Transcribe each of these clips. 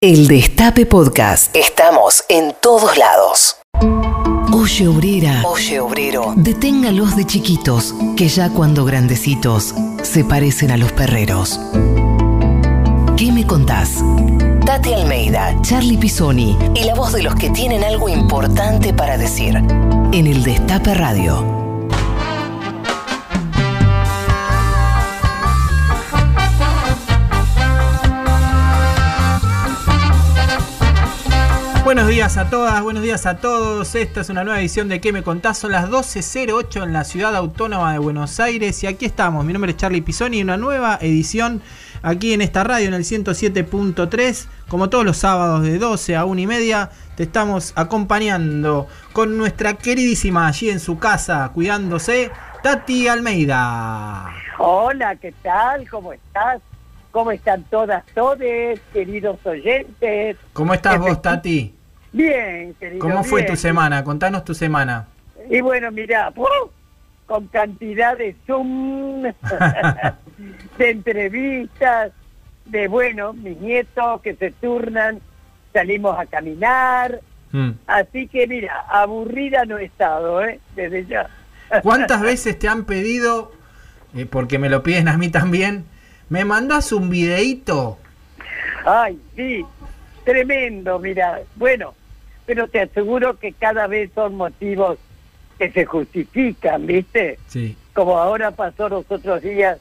El Destape Podcast. Estamos en todos lados. Oye obrera, oye obrero, deténgalos de chiquitos, que ya cuando grandecitos se parecen a los perreros. ¿Qué me contás? Tati Almeida, Charlie Pisoni y la voz de los que tienen algo importante para decir. En el Destape Radio. Buenos días a todas, buenos días a todos. Esta es una nueva edición de ¿Qué me contás? Son las 12.08 en la ciudad autónoma de Buenos Aires y aquí estamos. Mi nombre es Charlie Pisoni y una nueva edición aquí en esta radio en el 107.3. Como todos los sábados de 12 a 1 y media, te estamos acompañando con nuestra queridísima allí en su casa, cuidándose, Tati Almeida. Hola, ¿qué tal? ¿Cómo estás? ¿Cómo están todas, todes, queridos oyentes? ¿Cómo estás vos, Tati? Bien, querido. ¿Cómo fue bien. tu semana? Contanos tu semana. Y bueno, mira, con cantidad de Zoom, de entrevistas, de, bueno, mis nietos que se turnan, salimos a caminar. Mm. Así que, mira, aburrida no he estado, ¿eh? Desde ya. ¿Cuántas veces te han pedido, eh, porque me lo piden a mí también, me mandás un videíto? Ay, sí, tremendo, mira. Bueno, pero te aseguro que cada vez son motivos que se justifican, ¿viste? Sí. Como ahora pasó los otros días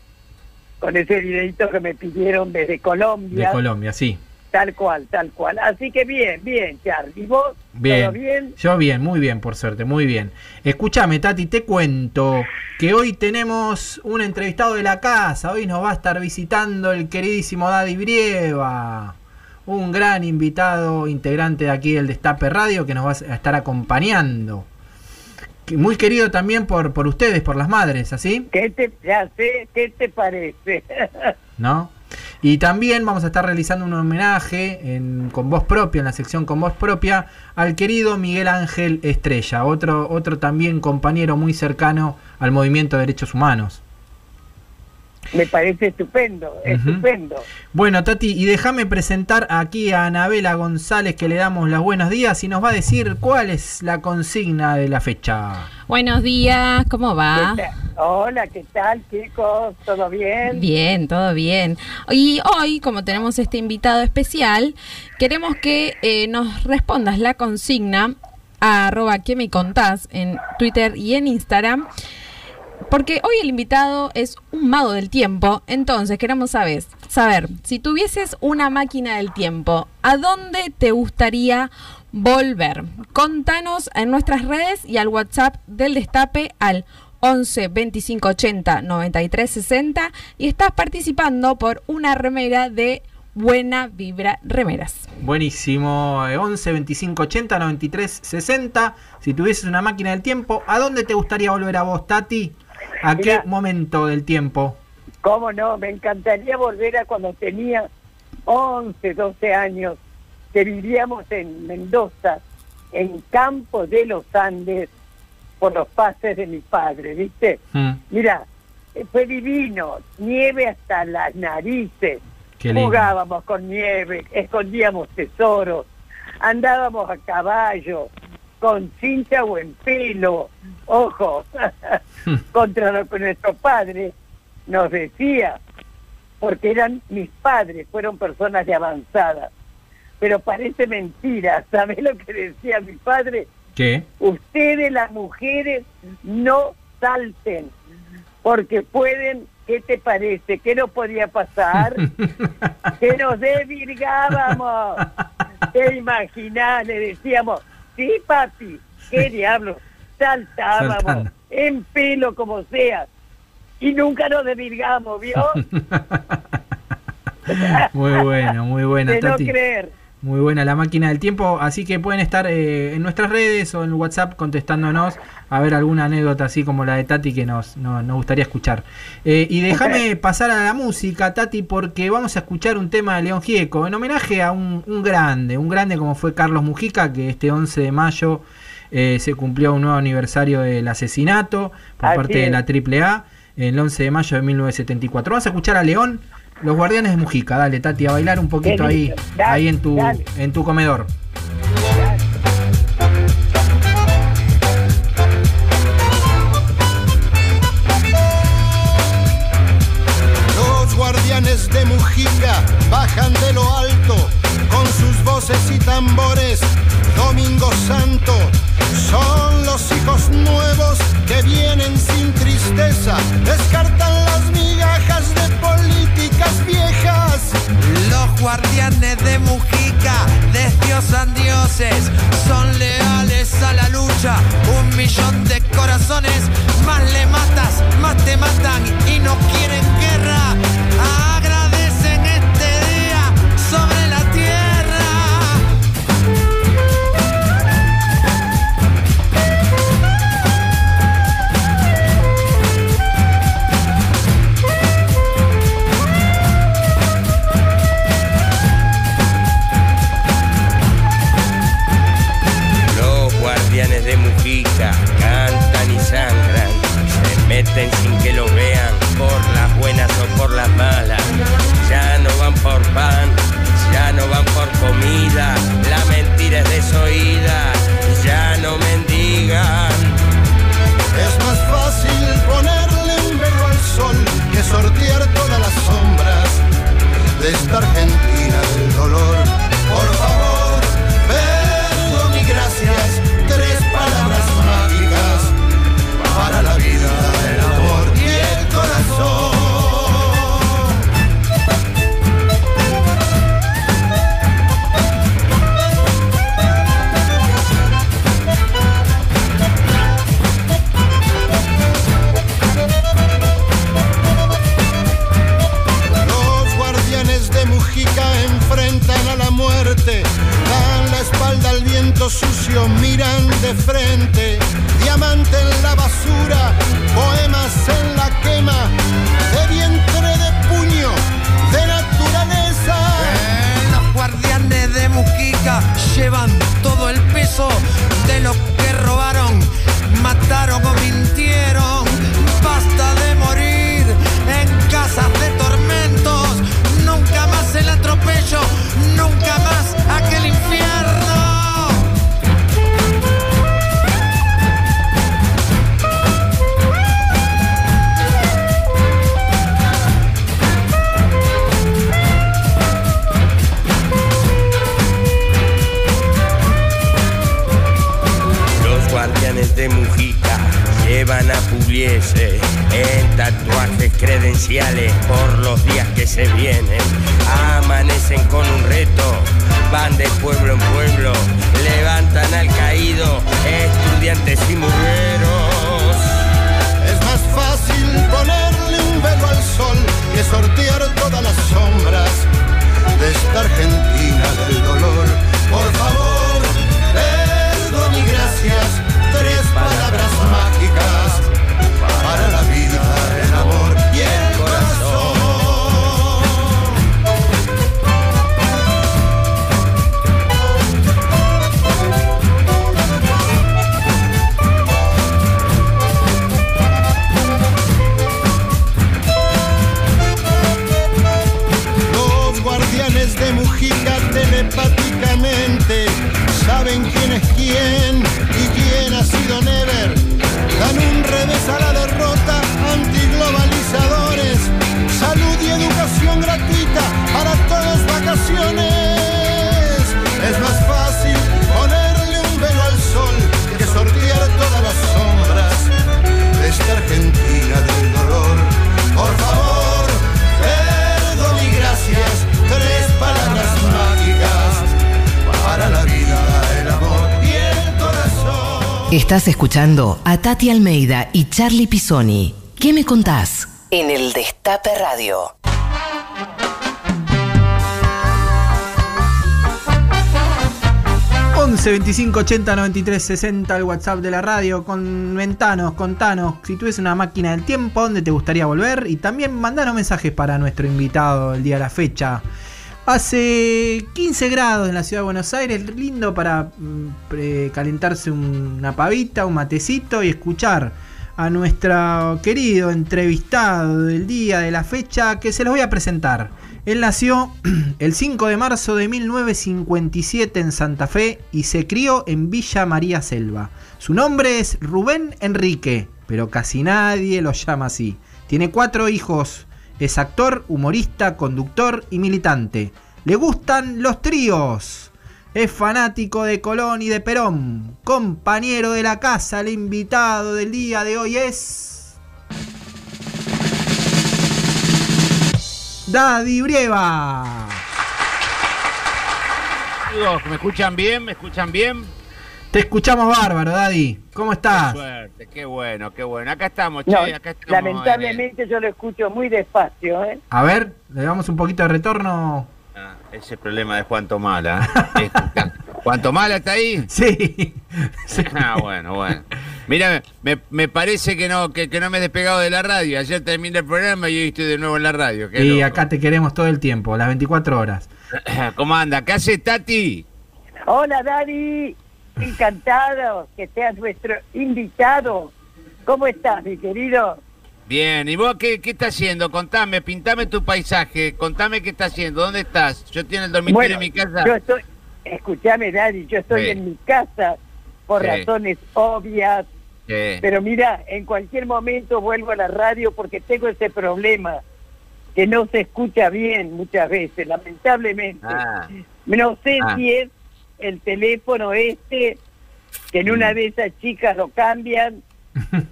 con ese videito que me pidieron desde De Colombia. Colombia, sí. Tal cual, tal cual. Así que bien, bien, Charlie. ¿Y vos? Bien. ¿Todo bien? Yo bien, muy bien, por suerte, muy bien. Escúchame, Tati, te cuento que hoy tenemos un entrevistado de la casa. Hoy nos va a estar visitando el queridísimo Daddy Brieva. Un gran invitado, integrante de aquí del Destape Radio, que nos va a estar acompañando. Muy querido también por, por ustedes, por las madres, ¿así? ¿Qué te, ya sé, ¿qué te parece? ¿no? Y también vamos a estar realizando un homenaje en- con voz propia, en la sección con voz propia, al querido Miguel Ángel Estrella, otro, otro también compañero muy cercano al movimiento de derechos humanos. Me parece estupendo, estupendo. Bueno, Tati, y déjame presentar aquí a Anabela González, que le damos los buenos días y nos va a decir cuál es la consigna de la fecha. Buenos días, ¿cómo va? Hola, ¿qué tal, chicos? ¿Todo bien? Bien, todo bien. Y hoy, como tenemos este invitado especial, queremos que eh, nos respondas la consigna a arroba que me contás en Twitter y en Instagram. Porque hoy el invitado es un mago del tiempo, entonces queremos saber, saber, si tuvieses una máquina del tiempo, ¿a dónde te gustaría volver? Contanos en nuestras redes y al WhatsApp del Destape al 11 25 80 93 60 y estás participando por una remera de Buena Vibra Remeras. Buenísimo, eh, 11 25 80 93 60. Si tuvieses una máquina del tiempo, ¿a dónde te gustaría volver a vos, Tati? ¿A qué momento del tiempo? ¿Cómo no? Me encantaría volver a cuando tenía 11, 12 años, que vivíamos en Mendoza, en Campos de los Andes, por los pases de mi padre, ¿viste? Mm, Mira, eh, fue divino, nieve hasta las narices, jugábamos con nieve, escondíamos tesoros, andábamos a caballo, con cincha o en pelo, ojo, contra lo que nuestro padre nos decía, porque eran mis padres, fueron personas de avanzada. Pero parece mentira, ¿sabes lo que decía mi padre? ¿Qué? Ustedes las mujeres no salten, porque pueden, ¿qué te parece? ¿Qué nos podía pasar? que nos desvirgábamos. ¿Te imaginás? Le decíamos, sí, papi, ¿qué diablo? Saltábamos, Saltando. en pelo como sea. Y nunca nos desvirgamos, ¿vio? Muy bueno, muy buena, de no Tati. creer. Muy buena la máquina del tiempo, así que pueden estar eh, en nuestras redes o en WhatsApp contestándonos a ver alguna anécdota así como la de Tati que nos, no- nos gustaría escuchar. Eh, y déjame pasar a la música, Tati, porque vamos a escuchar un tema de León Gieco en homenaje a un, un grande, un grande como fue Carlos Mujica, que este 11 de mayo eh, se cumplió un nuevo aniversario del asesinato por Así parte de la AAA, el 11 de mayo de 1974. Vamos a escuchar a León los Guardianes de Mujica, dale Tati, a bailar un poquito ahí, ahí en tu, en tu comedor. Estás escuchando a Tati Almeida y Charlie Pisoni. ¿Qué me contás? En el Destape Radio. Once 25 80 93 60 el WhatsApp de la radio. Comentanos, contanos si tuviese una máquina del tiempo, ¿dónde te gustaría volver? Y también mandanos mensajes para nuestro invitado el día de la fecha. Hace 15 grados en la ciudad de Buenos Aires, lindo para mm, calentarse una pavita, un matecito y escuchar a nuestro querido entrevistado del día, de la fecha, que se los voy a presentar. Él nació el 5 de marzo de 1957 en Santa Fe y se crió en Villa María Selva. Su nombre es Rubén Enrique, pero casi nadie lo llama así. Tiene cuatro hijos, es actor, humorista, conductor y militante. Le gustan los tríos. Es fanático de Colón y de Perón. Compañero de la casa, el invitado del día de hoy es. Daddy Brieva. Amigos, ¿me escuchan bien? ¿Me escuchan bien? Te escuchamos bárbaro, Daddy. ¿Cómo estás? Qué suerte, qué bueno, qué bueno. Acá estamos, No, che, acá estamos. lamentablemente yo lo escucho muy despacio, ¿eh? A ver, le damos un poquito de retorno. Ah, ese problema de Juan Tomala. ¿Juan Tomala está ahí? Sí. Sí. Ah, bueno, bueno. Mira, me, me parece que no, que, que no me he despegado de la radio. Ayer terminé el programa y hoy estoy de nuevo en la radio. Qué Y loco. acá te queremos todo el tiempo, las 24 horas. ¿Cómo anda? ¿Qué hace Tati? Hola, Daddy. Encantado que seas nuestro invitado. ¿Cómo estás, mi querido? Bien, ¿y vos qué, qué estás haciendo? Contame, pintame tu paisaje, contame qué estás haciendo, ¿dónde estás? Yo en el dormitorio en mi casa. yo estoy... Escúchame, Daddy, yo estoy Sí. en mi casa por Sí. razones obvias. Sí. Pero mira, en cualquier momento vuelvo a la radio porque tengo ese problema que no se escucha bien muchas veces, lamentablemente. Ah, No sé Ah. si es el teléfono este, que en Mm. una de esas chicas lo cambian,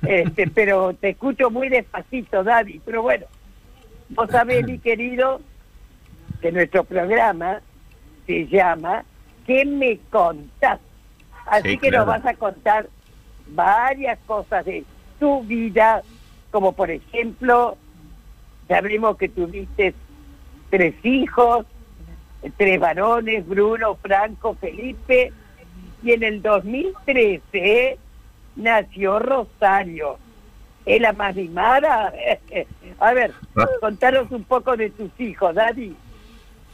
este, pero te escucho muy despacito, David. Pero bueno, vos sabés, mi querido, que nuestro programa se llama ¿Qué me contás? Así Sí, que claro. nos vas a contar varias cosas de tu vida, como por ejemplo, sabemos que tuviste tres hijos, tres varones, Bruno, Franco, Felipe, y en el 2013 nació Rosario. ¿Es la más mimada? A ver, contanos un poco de tus hijos, Daddy.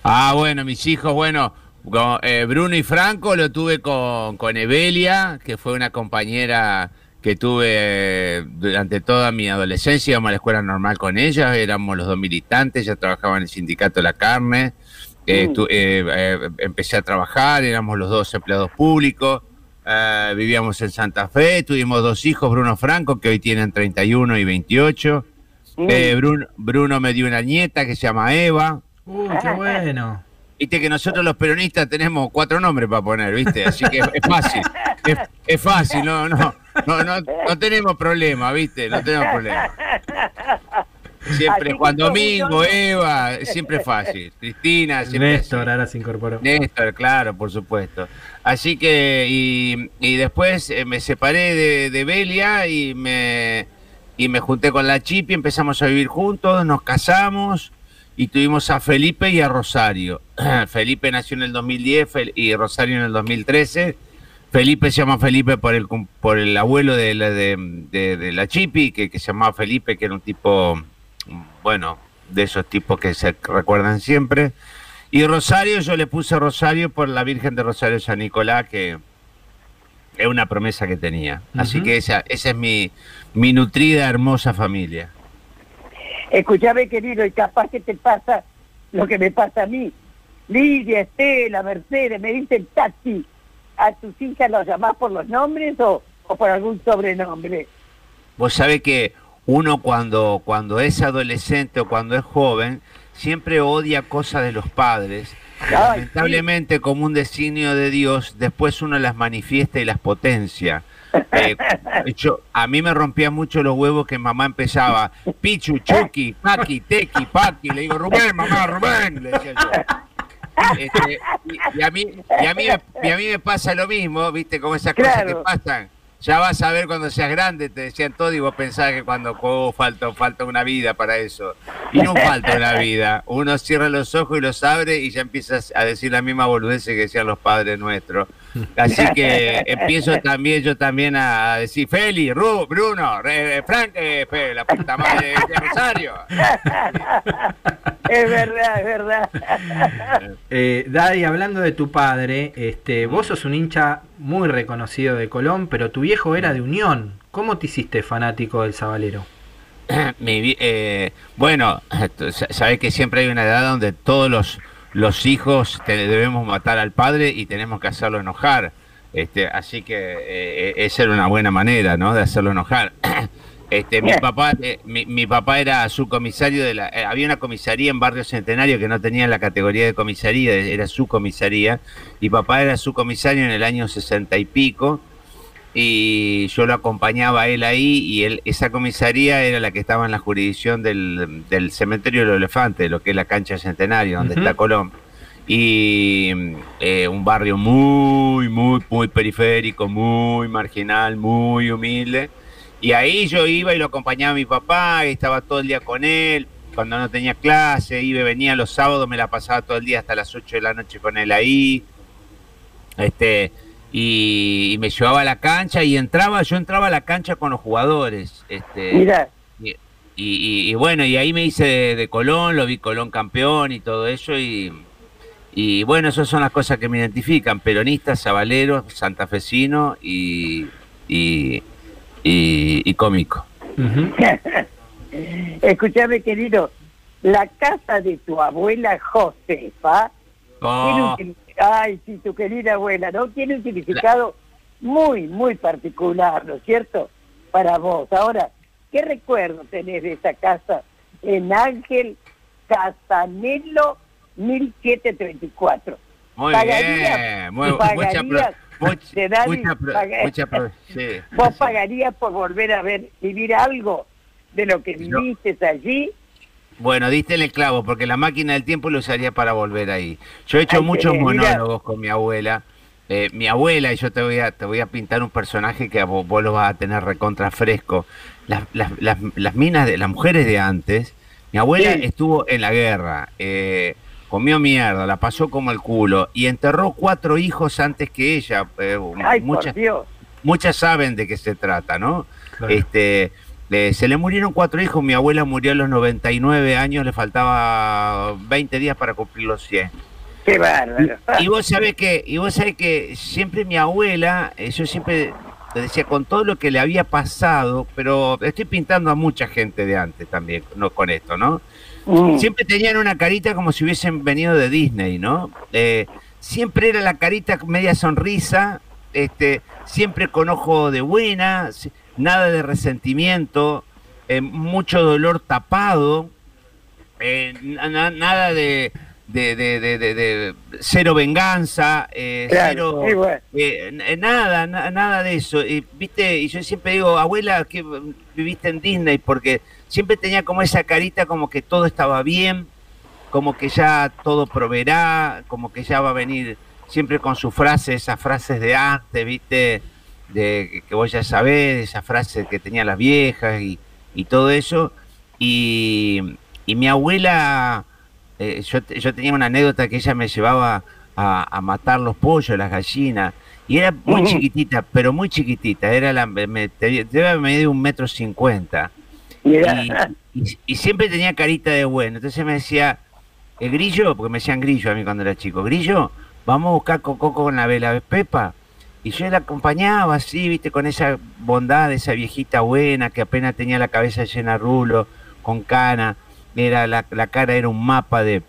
Ah, bueno, mis hijos, bueno, con, eh, Bruno y Franco lo tuve con, con Evelia, que fue una compañera que tuve eh, durante toda mi adolescencia, íbamos a la escuela normal con ella, éramos los dos militantes, ella trabajaba en el sindicato de la carne, eh, Mm. tu- eh, eh, empecé a trabajar, éramos los dos empleados públicos, eh, vivíamos en Santa Fe, tuvimos dos hijos, Bruno Franco, que hoy tienen 31 y 28, Mm. eh, Bruno, Bruno me dio una nieta que se llama Eva, Uy, qué bueno. Viste que nosotros los peronistas tenemos cuatro nombres para poner, ¿viste? Así que es, es fácil. Es, es fácil, no, no, no, no, no tenemos problema, ¿viste? No tenemos problema. Siempre Juan Domingo, Eva, siempre es fácil. Cristina, siempre Néstor así. ahora se incorporó. Néstor, claro, por supuesto. Así que, y, y después eh, me separé de, de Belia y me, y me junté con la Chipi, empezamos a vivir juntos, nos casamos y tuvimos a Felipe y a Rosario. Felipe nació en el 2010 Fel- y Rosario en el 2013. Felipe se llama Felipe por el, por el abuelo de la, de, de- de la Chipi, que, que se llamaba Felipe, que era un tipo, bueno, de esos tipos que se recuerdan siempre. Y Rosario, yo le puse Rosario por la Virgen de Rosario San Nicolás, que es una promesa que tenía. Así que esa, esa es mi, mi nutrida, hermosa familia. Escuchame, querido, y capaz que te pasa lo que me pasa a mí. Lidia, Estela, Mercedes, me dicen Tati. ¿A tus hijas los llamás por los nombres o, o por algún sobrenombre? Vos sabés que uno cuando, cuando es adolescente o cuando es joven, siempre odia cosas de los padres. Ay, Lamentablemente, como un designio de Dios, después uno las manifiesta y las potencia. Eh, yo, a mí me rompía mucho los huevos que mamá empezaba, Pichu, Chucky, Paqui, Tequi, Paqui. Le digo, Rubén, mamá, Rubén, le decía yo. Este, y, y a mí, y, a mí, me- y a mí me pasa lo mismo, ¿viste? Como esas cosas que pasan. Ya vas a ver cuando seas grande, te decían todo y vos pensabas que cuando oh, falta, falta una vida para eso. Y no falta una vida. Uno cierra los ojos y los abre y ya empiezas a decir la misma boludez que decían los padres nuestros. Así que empiezo también yo también a decir Feli, Ru, Bruno, Re- Frank, eh, Fe, la puta madre de Rosario. Es verdad, es verdad. Eh, Daddy, hablando de tu padre, este, vos sos un hincha muy reconocido de Colón, pero tu viejo era de Unión. ¿Cómo te hiciste fanático del Sabalero? Mi eh, bueno, sabes que siempre hay una edad donde todos los, los hijos te- debemos matar al padre y tenemos que hacerlo enojar. Este, así que eh, esa era una buena manera, ¿no? De hacerlo enojar. Este, mi papá, eh, mi, mi papá era subcomisario de la, eh, había una comisaría en Barrio Centenario que no tenía la categoría de comisaría, era su comisaría, y papá era subcomisario en el año sesenta y pico, y yo lo acompañaba a él ahí y él, esa comisaría era la que estaba en la jurisdicción del, del cementerio de los elefantes, lo que es la cancha centenario, donde está Colón. Y eh, un barrio muy, muy, muy periférico, muy marginal, muy humilde. Y ahí yo iba y lo acompañaba a mi papá, y estaba todo el día con él. Cuando no tenía clase, iba y venía los sábados, me la pasaba todo el día hasta las 8 de la noche con él ahí este y, y me llevaba a la cancha y entraba yo entraba a la cancha con los jugadores este Mira, y, y- y bueno y ahí me hice de, de Colón lo vi Colón campeón y todo eso y y bueno esas son las cosas que me identifican peronista sabalero santafesino y y, y, y cómico. Ujú. escúchame querido, la casa de tu abuela Josefa tiene un Oh, ay, sí, tu querida abuela, ¿no? Tiene un significado muy, muy particular, ¿no es cierto? Para vos. Ahora, ¿qué recuerdo tenés de esa casa en Ángel Casanelo 1734? muy pagaría- bien muy, mucha, pagaría pro- mucha, de Dani, mucha pro- paga- mucha pro- sí, ¿Vos sí. pagarías por volver a ver, vivir algo de lo que viviste allí? Bueno, diste en el clavo, porque la máquina del tiempo lo usaría para volver ahí. Yo he hecho Ay, muchos monólogos con mi abuela. Eh, mi abuela, y yo te voy, a, te voy a pintar un personaje que a vos, vos lo vas a tener recontra fresco. Las, las, las, las minas, de las mujeres de antes, mi abuela Sí. estuvo en la guerra, eh, comió mierda, la pasó como el culo, y enterró cuatro hijos antes que ella. eh, Ay, muchas, por Dios. muchas saben de qué se trata, ¿no? Claro. Este, le- se le murieron cuatro hijos, mi abuela murió a los 99 años, le faltaba 20 días para cumplir los 100. Qué bárbaro. Y vos sabés que, y vos sabés que siempre mi abuela, eh, yo siempre le decía con todo lo que le había pasado, pero estoy pintando a mucha gente de antes también, no con esto, ¿no? Mm. Siempre tenían una carita como si hubiesen venido de Disney, ¿no? Eh, siempre era la carita media sonrisa, este, siempre con ojo de buena, si- nada de resentimiento, eh, mucho dolor tapado, eh, na- na- nada de, de, de- de- de- de cero venganza, eh, Claro, cero, bueno. nada, na- nada de eso. Y, viste, y yo siempre digo, abuela, que viviste en Disney, porque siempre tenía como esa carita como que todo estaba bien, como que ya todo proveerá, como que ya va a venir siempre con sus frases, esas frases de antes, viste, de que vos ya sabés, esas frases que tenían las viejas y, y todo eso. Y, y mi abuela, eh, yo, yo tenía una anécdota que ella me llevaba a, a matar los pollos, las gallinas, y era muy chiquitita, pero muy chiquitita, era la, me, debe medir un metro cincuenta y, y- y siempre tenía carita de bueno. Entonces me decía, el grillo, porque me decían grillo a mí cuando era chico, grillo, vamos a buscar coco con la vela de Pepa. Y yo la acompañaba así, viste, con esa bondad, esa viejita buena que apenas tenía la cabeza llena de rulo, con cana, era la, la cara era un mapa de,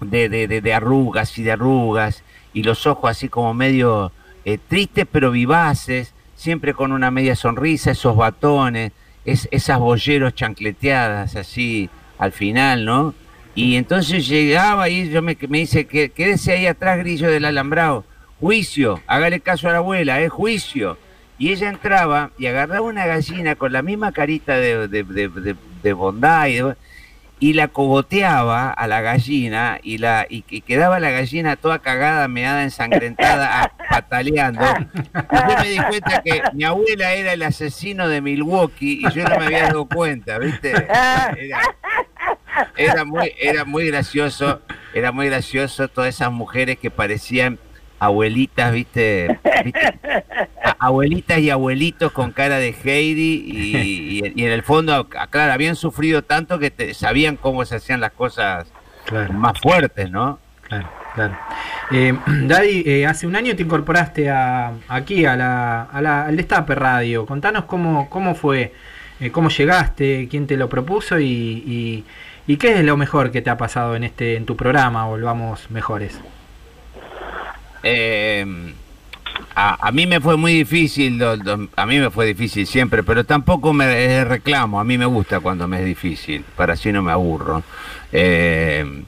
de, de, de- de arrugas y de arrugas, y los ojos así como medio eh, tristes pero vivaces, siempre con una media sonrisa, esos batones, es, esas bolleros chancleteadas así al final, ¿no? Y entonces llegaba y yo me, me dice, quédese ahí atrás, grillo del alambrado, juicio, hágale caso a la abuela, es juicio. Y ella entraba y agarraba una gallina con la misma carita de, de- de- de- bondad y, de- y la cogoteaba a la gallina y la y, y quedaba la gallina toda cagada, meada, ensangrentada, pataleando. Y yo me di cuenta que mi abuela era el asesino de Milwaukee y yo no me había dado cuenta, ¿viste? Era, era muy, era muy gracioso, era muy gracioso todas esas mujeres que parecían abuelitas, ¿viste? ¿Viste? Abuelitas y abuelitos con cara de Heidi y, y- y en el fondo, a- claro, habían sufrido tanto que te- sabían cómo se hacían las cosas Claro, más fuertes, ¿no? claro. Claro. Eh, Daddy, eh, hace un año te incorporaste a, aquí a la, a la, al Destape Radio. Contanos cómo, cómo fue, eh, cómo llegaste, quién te lo propuso y, y, y qué es lo mejor que te ha pasado en este en tu programa Volvamos Mejores. Eh, a, mí me fue muy difícil, a mí me fue difícil siempre, pero tampoco me reclamo, a mí me gusta cuando me es difícil, para así no me aburro. Eh,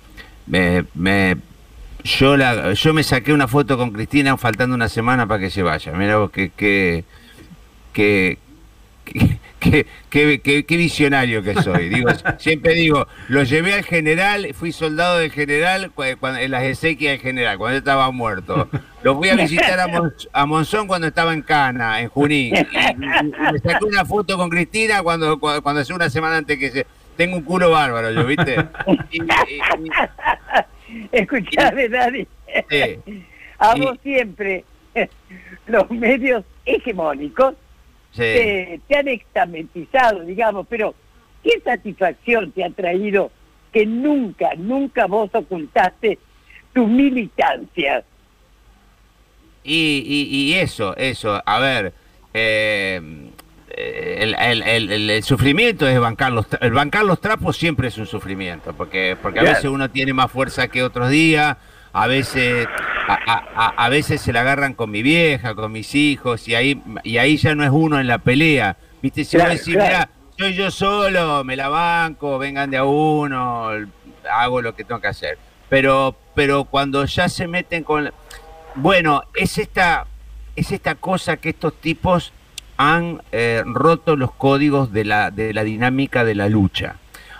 yo, la, yo me saqué una foto con Cristina faltando una semana para que se vaya. Mira vos qué, qué, qué, qué, qué- qué- qué- qué visionario que soy. Digo, siempre digo, lo llevé al general, fui soldado del general cu- cuando, en las exequias del general, cuando estaba muerto. Lo fui a visitar a, Mon- a Monzón cuando estaba en Cana, en Junín. Y, me saqué una foto con Cristina cuando, cuando, cuando hace una semana antes que se... Tengo un culo bárbaro, yo, ¿viste? Y- y- Escuchame, Daddy. Sí. A Y- vos siempre los medios hegemónicos. Te, te han extamentizado, digamos, pero ¿qué satisfacción te ha traído que nunca, nunca vos ocultaste tu militancia? Y, y, y eso, eso, a ver, eh, el, el- el- el- el sufrimiento es bancar los, el bancar los trapos siempre es un sufrimiento, porque, porque a Claro. veces uno tiene más fuerza que otros días, a veces, a, a- a- veces se la agarran con mi vieja, con mis hijos, y ahí, y ahí ya no es uno en la pelea, viste, si Claro, vos decís, claro. "Mirá, soy yo solo, me la banco, vengan de a uno, hago lo que tengo que hacer. Pero, pero cuando ya se meten con... Bueno, es esta, es esta cosa que estos tipos han eh, roto los códigos de la, de la dinámica de la lucha.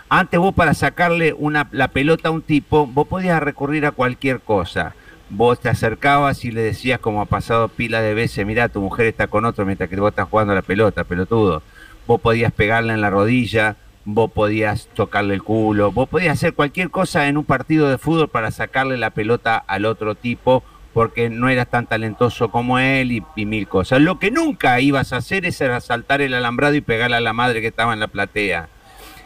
Antes vos para sacarle una, la pelota a un tipo, vos podías recurrir a cualquier cosa. Vos te acercabas y le decías, como ha pasado pila de veces, mira, tu mujer está con otro mientras que vos estás jugando a la pelota, pelotudo. Vos podías pegarle en la rodilla, vos podías tocarle el culo, vos podías hacer cualquier cosa en un partido de fútbol para sacarle la pelota al otro tipo porque no eras tan talentoso como él y, mil cosas. Lo que nunca ibas a hacer es saltar el alambrado y pegarle a la madre que estaba en la platea.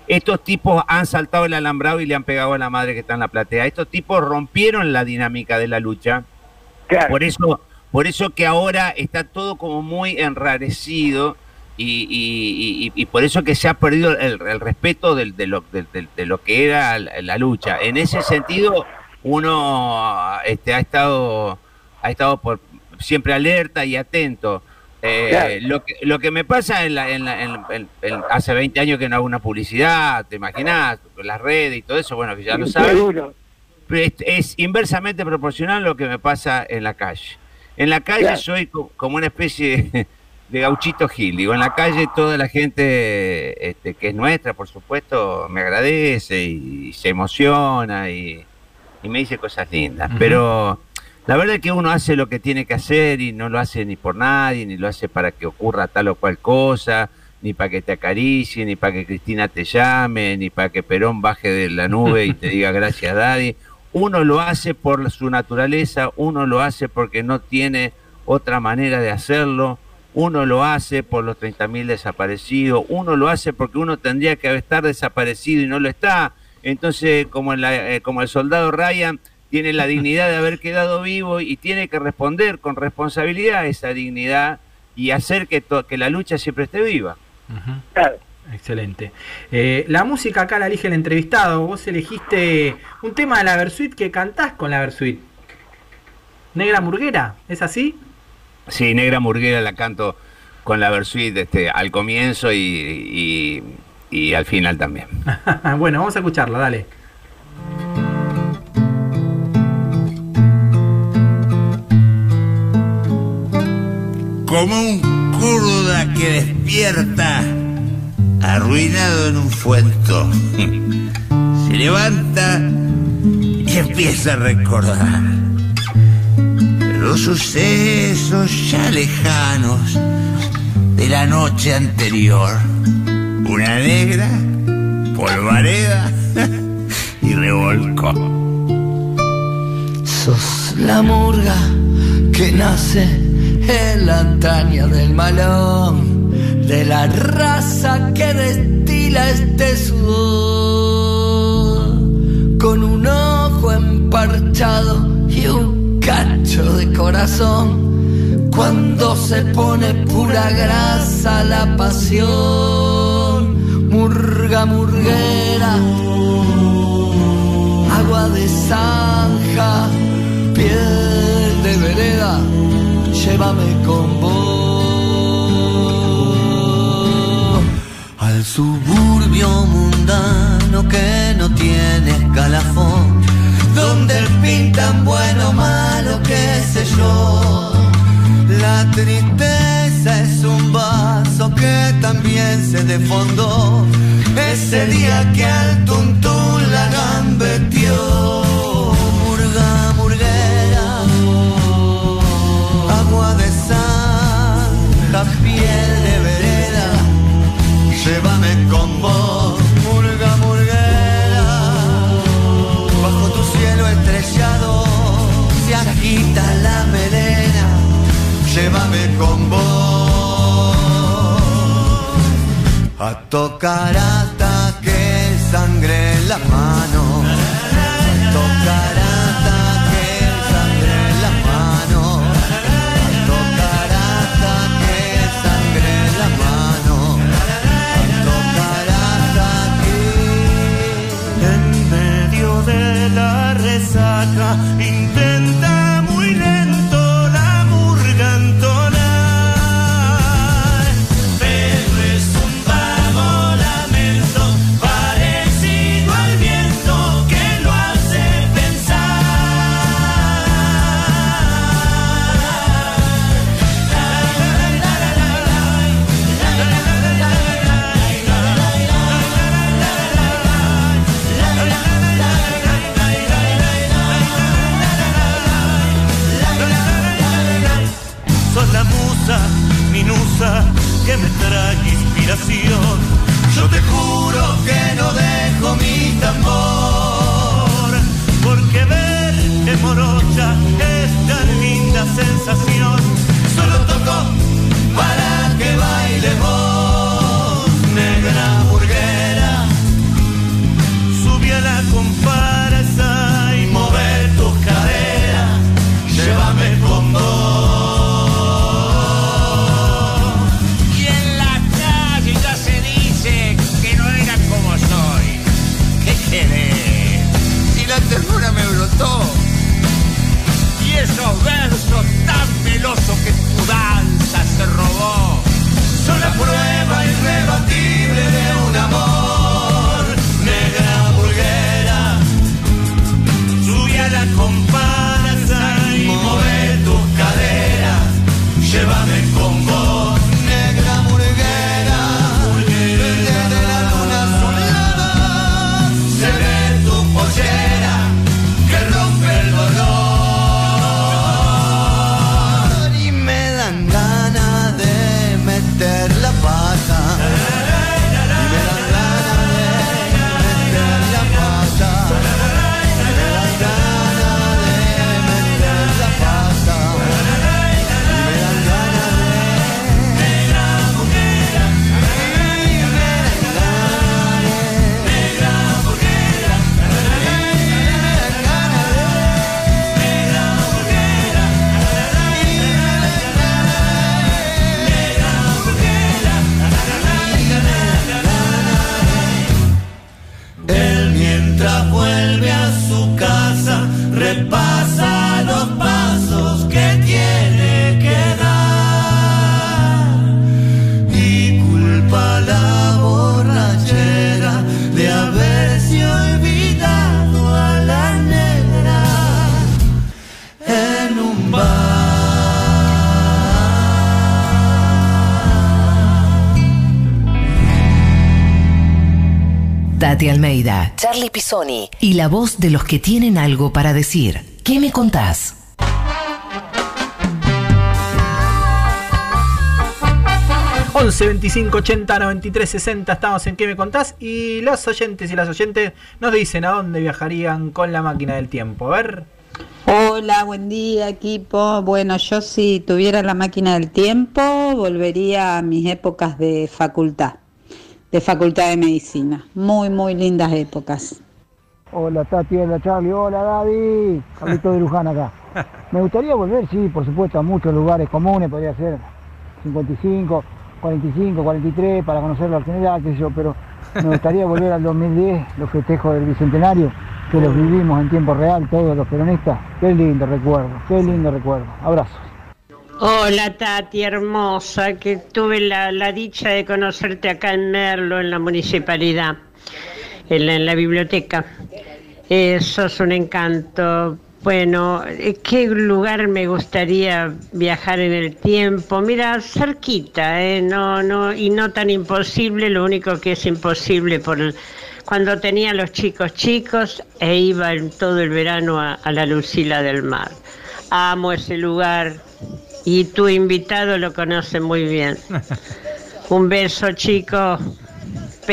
Estos tipos han saltado el alambrado y le han pegado a la madre que está en la platea. Estos tipos rompieron la dinámica de la lucha. Claro. Por eso, por eso que ahora está todo como muy enrarecido y, y- y- y por eso que se ha perdido el, el respeto del- de, lo, del- del- de lo que era la, la lucha. En ese sentido, uno este, ha estado, ha estado por, siempre alerta y atento. Eh, Claro. lo, que, lo que me pasa en la, en la- en- en- en- hace 20 años que no hago una publicidad, te imaginas, con las redes y todo eso, bueno, que ya lo sabes es, es inversamente proporcional a lo que me pasa en la calle. En la calle Claro. soy co- como una especie de, de gauchito Gil. Digo, en la calle toda la gente este, que es nuestra, por supuesto, me agradece y, se emociona y, y me dice cosas lindas. Pero la verdad es que uno hace lo que tiene que hacer y no lo hace ni por nadie, ni lo hace para que ocurra tal o cual cosa, ni para que te acaricie, ni para que Cristina te llame, ni para que Perón baje de la nube y te diga gracias, Daddy. Uno lo hace por su naturaleza, uno lo hace porque no tiene otra manera de hacerlo, uno lo hace por los 30.000 desaparecidos, uno lo hace porque uno tendría que estar desaparecido y no lo está. Entonces, como, en la- eh, como el soldado Ryan tiene la dignidad de haber quedado vivo y tiene que responder con responsabilidad a esa dignidad y hacer que, la lucha siempre esté viva. Claro. Excelente. Eh, la música acá la elige el entrevistado. Vos elegiste un tema de la Versuit que cantás con la Versuit. Negra Murguera, ¿es así? Sí, Negra Murguera la canto con la Versuit este, al comienzo y, y- y al final también. bueno, vamos a escucharla, dale. Como un kurda que despierta arruinado en un fuento. Se levanta y empieza a recordar los sucesos ya lejanos de la noche anterior. Una negra, polvareda y revolcó. Sos la murga que nace en la antaña del malón, de la raza que destila este sudor, con un ojo emparchado y un cacho de corazón. Cuando se pone pura grasa la pasión, murga murguera, agua de zanja, vereda, llévame con vos al suburbio mundano que no tiene escalafón, donde pintan bueno, malo, qué sé yo. La tristeza es un vaso que también se defondó ese día que al tuntún la gambeteó. Llévame con vos, murga, murguera, bajo tu cielo estrellado se agita la melena, llévame con vos, a tocar hasta que sangre en la mano, intenta la voz de los que tienen algo para decir. ¿Qué me contás? Hola 11 25 80 93 60 estamos en ¿Qué me contás? Y los oyentes y las oyentes nos dicen a dónde viajarían con la máquina del tiempo. A ver. Hola, buen día equipo. Bueno, yo si tuviera la máquina del tiempo volvería a mis épocas de facultad, de facultad de medicina. Muy, muy lindas épocas. Hola Tati, hola Charlie, hola David, Carlito de Luján acá. Me gustaría volver, sí, por supuesto, a muchos lugares comunes, podría ser 55, 45, 43, para conocer la general, qué sé yo, pero me gustaría volver al 2010, los festejos del Bicentenario, que los vivimos en tiempo real, todos los peronistas. Qué lindo recuerdo, qué lindo recuerdo. Abrazos. Hola Tati, hermosa, que tuve la, la dicha de conocerte acá en Merlo, en la municipalidad, en la, en la biblioteca. Eh, sos un encanto. Bueno, eh, ¿qué lugar me gustaría viajar en el tiempo? Mira, cerquita, eh, no, no, y no tan imposible, lo único que es imposible por el- cuando tenía los chicos chicos e iba en todo el verano a, a la Lucila del Mar. Amo ese lugar y tu invitado lo conoce muy bien. Un beso, chicos.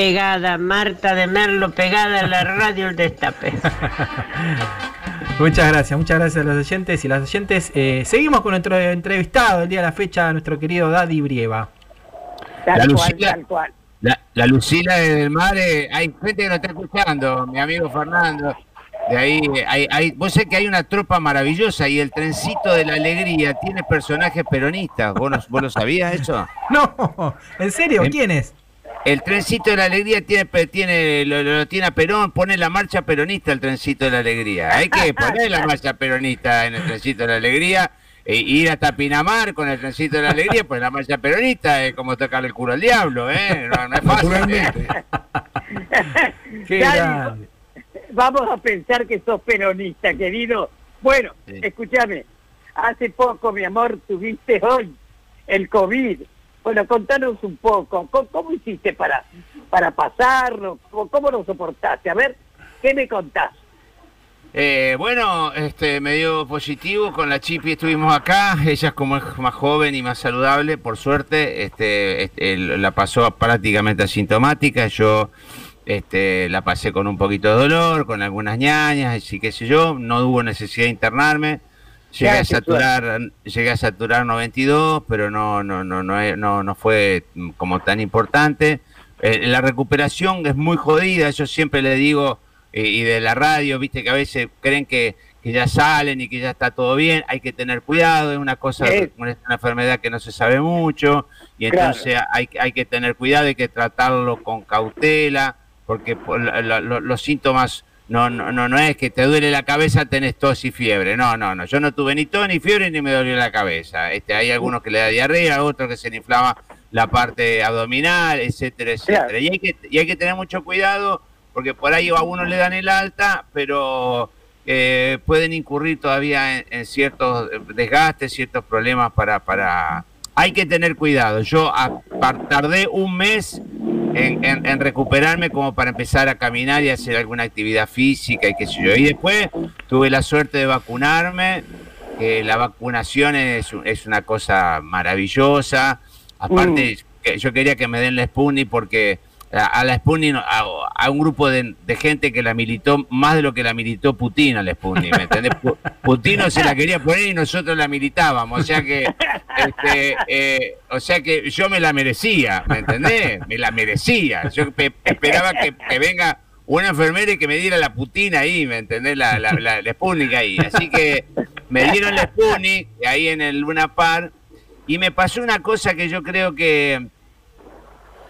Pegada, Marta de Merlo, pegada a la radio El Destape. Muchas gracias, muchas gracias a los oyentes y las oyentes. Eh, seguimos con nuestro entrevistado el día de la fecha, nuestro querido Daddy Brieva. Tal La cual, Lucila- tal cual. La, la Lucila del Mar, eh, hay gente que lo está escuchando, mi amigo Fernando. De ahí, hay, hay, vos sabés que hay una tropa maravillosa y el trencito de la alegría tiene personajes peronistas. ¿Vos, no- vos lo sabías eso? No, ¿en serio? ¿Quién es? El trencito de la alegría tiene, pe- tiene lo, lo tiene a Perón, pone la marcha peronista el trencito de la alegría. Hay que poner la marcha peronista en el trencito de la alegría. e ir hasta Pinamar con el trencito de la alegría, pues la marcha peronista es como tocarle el culo al diablo, ¿eh? No, no es fácil. ¿eh? Vamos a pensar que sos peronista, querido. Bueno, escúchame, hace poco, mi amor, tuviste hoy el COVID. Bueno, contanos un poco, ¿cómo, cómo hiciste para, para pasarlo? ¿Cómo, ¿Cómo lo soportaste? A ver, ¿qué me contás? Eh, bueno, este, me dio positivo con la Chipi, estuvimos acá, ella como es más joven y más saludable, por suerte, este, este, la pasó prácticamente asintomática, yo este, la pasé con un poquito de dolor, con algunas ñañas, así qué sé yo, no hubo necesidad de internarme, llegué Ya, a saturar, llegué a saturar 92, pero no, no, no, no, es- no, no fue como tan importante. Eh, la recuperación es muy jodida, yo siempre le digo, eh, y de la radio, viste que a veces creen que, que ya salen y que ya está todo bien, hay que tener cuidado, es una cosa, Sí. una, enfermedad que no se sabe mucho, y Claro. entonces hay, hay que tener cuidado, hay que tratarlo con cautela, porque por la- la- lo- los síntomas no, no, no, no es que te duele la cabeza, tenés tos y fiebre, no, no, no, yo no tuve ni tos ni fiebre ni me dolió la cabeza, este, hay algunos que le da diarrea, otros que se le inflama la parte abdominal, etcétera, etcétera, y hay que, y hay que tener mucho cuidado porque por ahí a uno le dan el alta, pero eh, pueden incurrir todavía en, ciertos desgastes, ciertos problemas para, para... Hay que tener cuidado. Yo tardé un mes en, en- en recuperarme como para empezar a caminar y hacer alguna actividad física y qué sé yo. Y después tuve la suerte de vacunarme, que la vacunación es, es una cosa maravillosa. Aparte, que yo quería que me den la Sputnik porque a, la Sputnik, a, un grupo de, de gente que la militó más de lo que la militó Putin a la Sputnik, ¿me entendés? Pu- Putin se la quería poner y nosotros la militábamos, o sea que, este, eh, o sea que yo me la merecía, ¿me entendés? Me la merecía. Yo pe- esperaba que, venga una enfermera y que me diera la Putin ahí, ¿me entendés? La, la, la, la Sputnik ahí. Así que me dieron la Sputnik ahí en el Luna Par y me pasó una cosa que yo creo que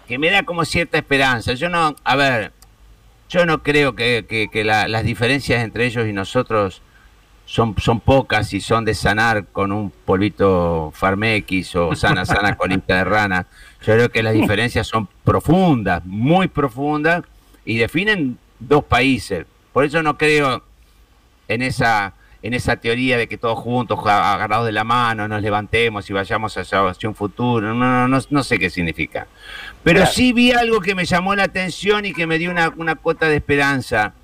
que me da como cierta esperanza. Yo no, a ver, yo no creo que, que- que la- las diferencias entre ellos y nosotros son, son pocas y son de sanar con un polvito Farmex o sana, sana colita de rana. Yo creo que las diferencias son profundas, muy profundas, y definen dos países. Por eso no creo en esa en esa teoría de que todos juntos, agarrados de la mano, nos levantemos y vayamos hacia, un futuro. No, no, no, no sé qué significa. Pero Claro. sí vi algo que me llamó la atención y que me dio una, una cuota de esperanza.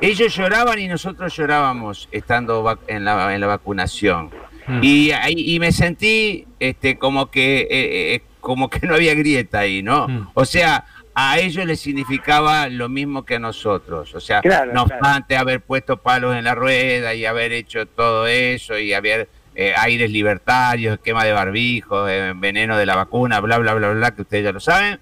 Ellos lloraban y nosotros llorábamos estando en la, en la vacunación. Y, ahí- y me sentí este, como, que, eh, eh, como que no había grieta ahí, ¿no? O sea, a ellos les significaba lo mismo que a nosotros. O sea, Claro, no claro. obstante haber puesto palos en la rueda y haber hecho todo eso y haber eh, aires libertarios, esquema de barbijo, eh, veneno de la vacuna, bla, bla, bla, bla, que ustedes ya lo saben.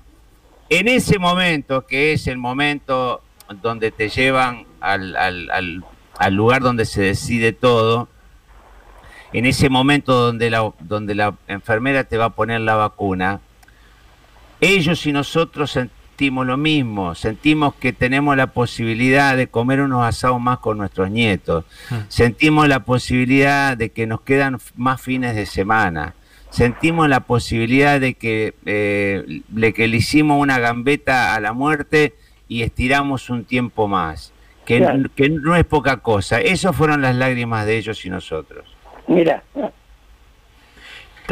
En ese momento, que es el momento donde te llevan al, al, al, al lugar donde se decide todo, en ese momento donde la, donde la enfermera te va a poner la vacuna, ellos y nosotros sentimos lo mismo, sentimos que tenemos la posibilidad de comer unos asados más con nuestros nietos, sentimos la posibilidad de que nos quedan más fines de semana, sentimos la posibilidad de que, eh, de que le hicimos una gambeta a la muerte y estiramos un tiempo más, que, Claro. que no es poca cosa. Esas fueron las lágrimas de ellos y nosotros. Mira,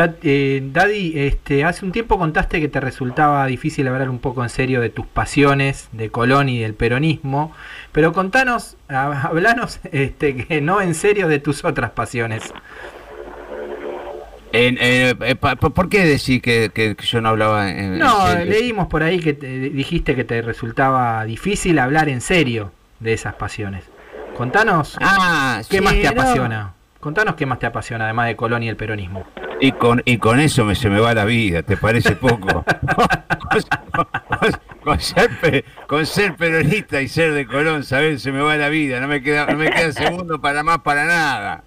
Daddy, este, hace un tiempo contaste que te resultaba difícil hablar un poco en serio de tus pasiones de Colón y del peronismo, pero contanos, hablanos este, que no en serio de tus otras pasiones. En- eh, eh, ¿Por qué decís que, yo no hablaba en, en No, serio? leímos por ahí que te- dijiste que te resultaba difícil hablar en serio de esas pasiones. Contanos Ah, qué sí, más te no. apasiona. Contanos qué más te apasiona además de Colón y el peronismo. Y con, y con eso me, se me va la vida, ¿te parece poco? con, con- con ser, pe- con ser peronista y ser de Colón, ¿sabes? Se me va la vida, no me queda, no me queda segundo para más para nada.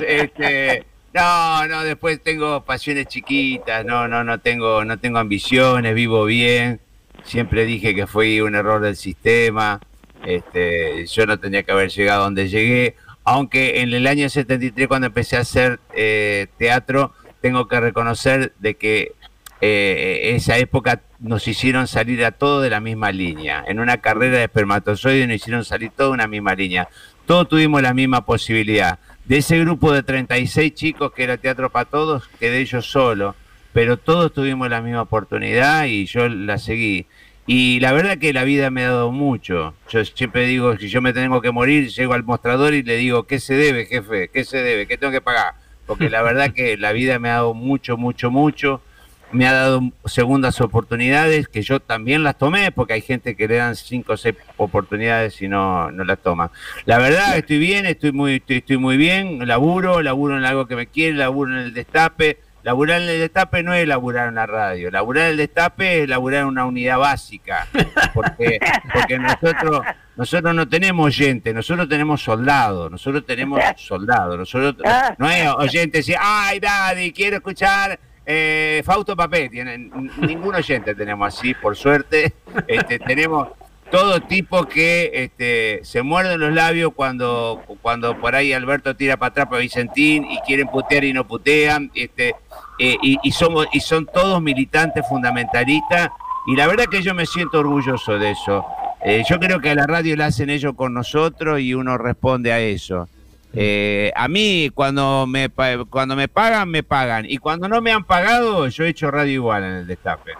Este, no, no, después tengo pasiones chiquitas, no, no, no tengo, no tengo ambiciones, vivo bien. Siempre dije que fue un error del sistema. Este, yo no tenía que haber llegado donde llegué. Aunque en el año 73, cuando empecé a hacer eh, teatro, tengo que reconocer de que eh, esa época nos hicieron salir a todos de la misma línea. En una carrera de espermatozoides nos hicieron salir todos de una misma línea. Todos tuvimos la misma posibilidad. De ese grupo de 36 chicos que era Teatro para Todos, quedé yo solo. Pero todos tuvimos la misma oportunidad y yo la seguí. Y la verdad que la vida me ha dado mucho. Yo siempre digo, si yo me tengo que morir, llego al mostrador y le digo, ¿qué se debe, jefe? ¿Qué se debe? ¿Qué tengo que pagar? Porque la verdad que la vida me ha dado mucho, mucho, mucho. Me ha dado segundas oportunidades que yo también las tomé, porque hay gente que le dan cinco o seis oportunidades y no, no las toma. La verdad, estoy bien, estoy muy, estoy, estoy muy bien, laburo, laburo en algo que me quiere, laburo en el destape. Laburar en el destape no es laburar en la radio, laburar en el destape es laburar en una unidad básica, porque, porque nosotros, nosotros no tenemos oyentes, nosotros tenemos soldados, nosotros tenemos soldados, nosotros no hay oyentes y ay daddy, quiero escuchar eh, Fausto Papel, tienen, ningún oyente tenemos así, por suerte, este, tenemos todo tipo que este, se muerden los labios cuando, cuando por ahí Alberto tira para atrás para Vicentín y quieren putear y no putean, este, eh, y, y somos, y son todos militantes fundamentalistas, y la verdad que yo me siento orgulloso de eso. Eh, yo creo que a la radio la hacen ellos con nosotros y uno responde a eso. Eh, a mí cuando me pa- cuando me pagan me pagan y cuando no me han pagado yo he hecho radio igual en el destape.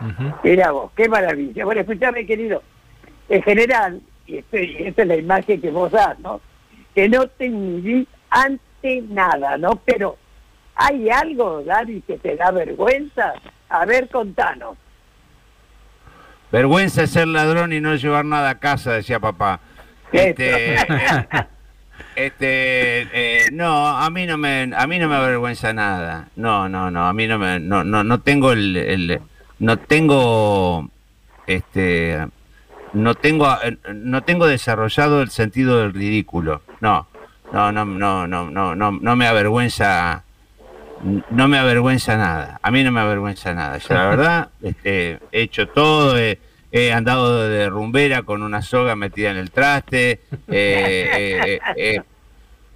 Mira vos, qué maravilla. Bueno, escúchame, querido. En general, y esto, y esta es la imagen que vos das, ¿no? Que no te inhibís ante nada, ¿no? Pero, ¿hay algo, David, que te da vergüenza? A ver, contanos. Vergüenza es ser ladrón y no llevar nada a casa, decía papá. Este, este eh, no, a mí no me a mí no me avergüenza nada. No, no, no, a mí no me no no no tengo el, el- no tengo este no tengo eh, no tengo desarrollado el sentido del ridículo. No. No, no, no, no, no, no, no me avergüenza no me avergüenza nada. A mí no me avergüenza nada. Yo, la verdad, este, he hecho todo. He, he andado de rumbera con una soga metida en el traste. eh, eh, eh,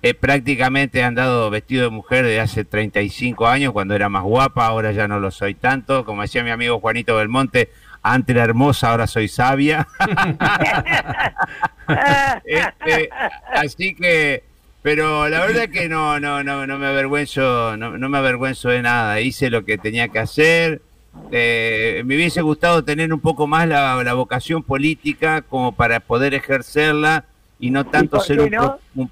he prácticamente andado vestido de mujer de hace 35 años, cuando era más guapa. Ahora ya no lo soy tanto. Como decía mi amigo Juanito Belmonte, antes era hermosa, ahora soy sabia. Este, así que, pero la verdad que no, no, no, no me avergüenzo, no, no me avergüenzo de nada. Hice lo que tenía que hacer. Eh, me hubiese gustado tener un poco más la, la vocación política como para poder ejercerla y no tanto ser un, no? un-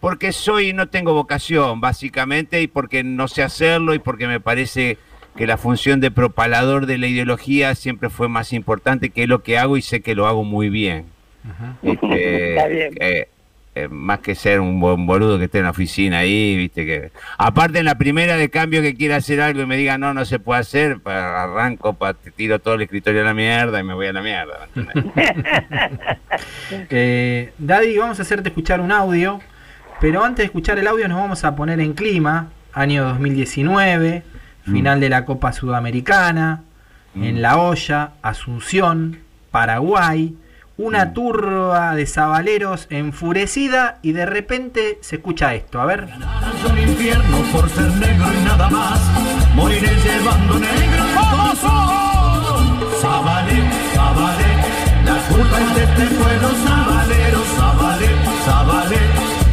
porque soy no tengo vocación básicamente y porque no sé hacerlo y porque me parece que la función de propalador de la ideología siempre fue más importante que lo que hago y sé que lo hago muy bien. Este, Está bien. eh, eh, más que ser un buen boludo que esté en la oficina ahí, viste que... Aparte en la primera de cambio que quiera hacer algo y me diga no, no se puede hacer, pa- arranco, pa, te tiro todo el escritorio a la mierda y me voy a la mierda. Eh, Daddy, vamos a hacerte escuchar un audio, pero antes de escuchar el audio nos vamos a poner en clima, año 2019, final de la Copa Sudamericana, en La Hoya, Asunción, Paraguay, una turba de sabaleros enfurecida y de repente se escucha esto, a ver. al infierno por ser negro y nada más. Moriré llevando negro corazón. Zabalé, Zabalé, la culpa es de este pueblo sabalero, Zabalé, Zabalé,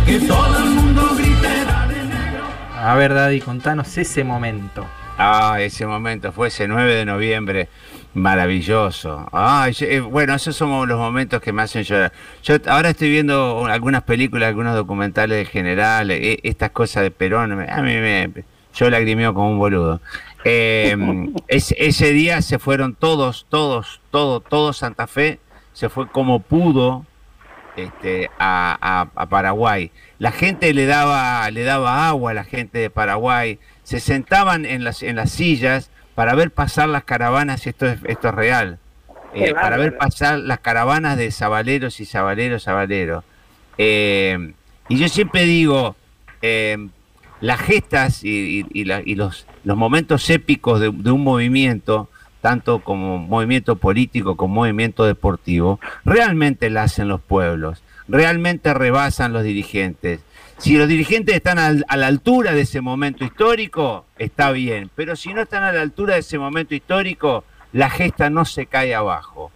que todo el mundo grite, dale negro. A ver, Daddy, contanos ese momento. Ah, ese momento fue ese 9 de noviembre, maravilloso. Ah, yo- bueno, esos son los momentos que me hacen llorar. Yo ahora estoy viendo algunas películas, algunos documentales de general, eh, estas cosas de Perón, a mí me, yo lagrimeo como un boludo. Eh, ese, ese día se fueron todos, todos, todo, todo Santa Fe, se fue como pudo este, a, a- a Paraguay. La gente le daba, le daba agua a la gente de Paraguay, se sentaban en las, en las sillas para ver pasar las caravanas, esto es, esto es real, eh, para ver pasar las caravanas de sabaleros y sabaleros, sabaleros. Eh, y yo siempre digo, eh, las gestas y, y- y la- y los, los momentos épicos de, de un movimiento, tanto como movimiento político como movimiento deportivo, realmente la hacen los pueblos, realmente rebasan los dirigentes. Si los dirigentes están al- a la altura de ese momento histórico, está bien, pero si no están a la altura de ese momento histórico, la gesta no se cae abajo.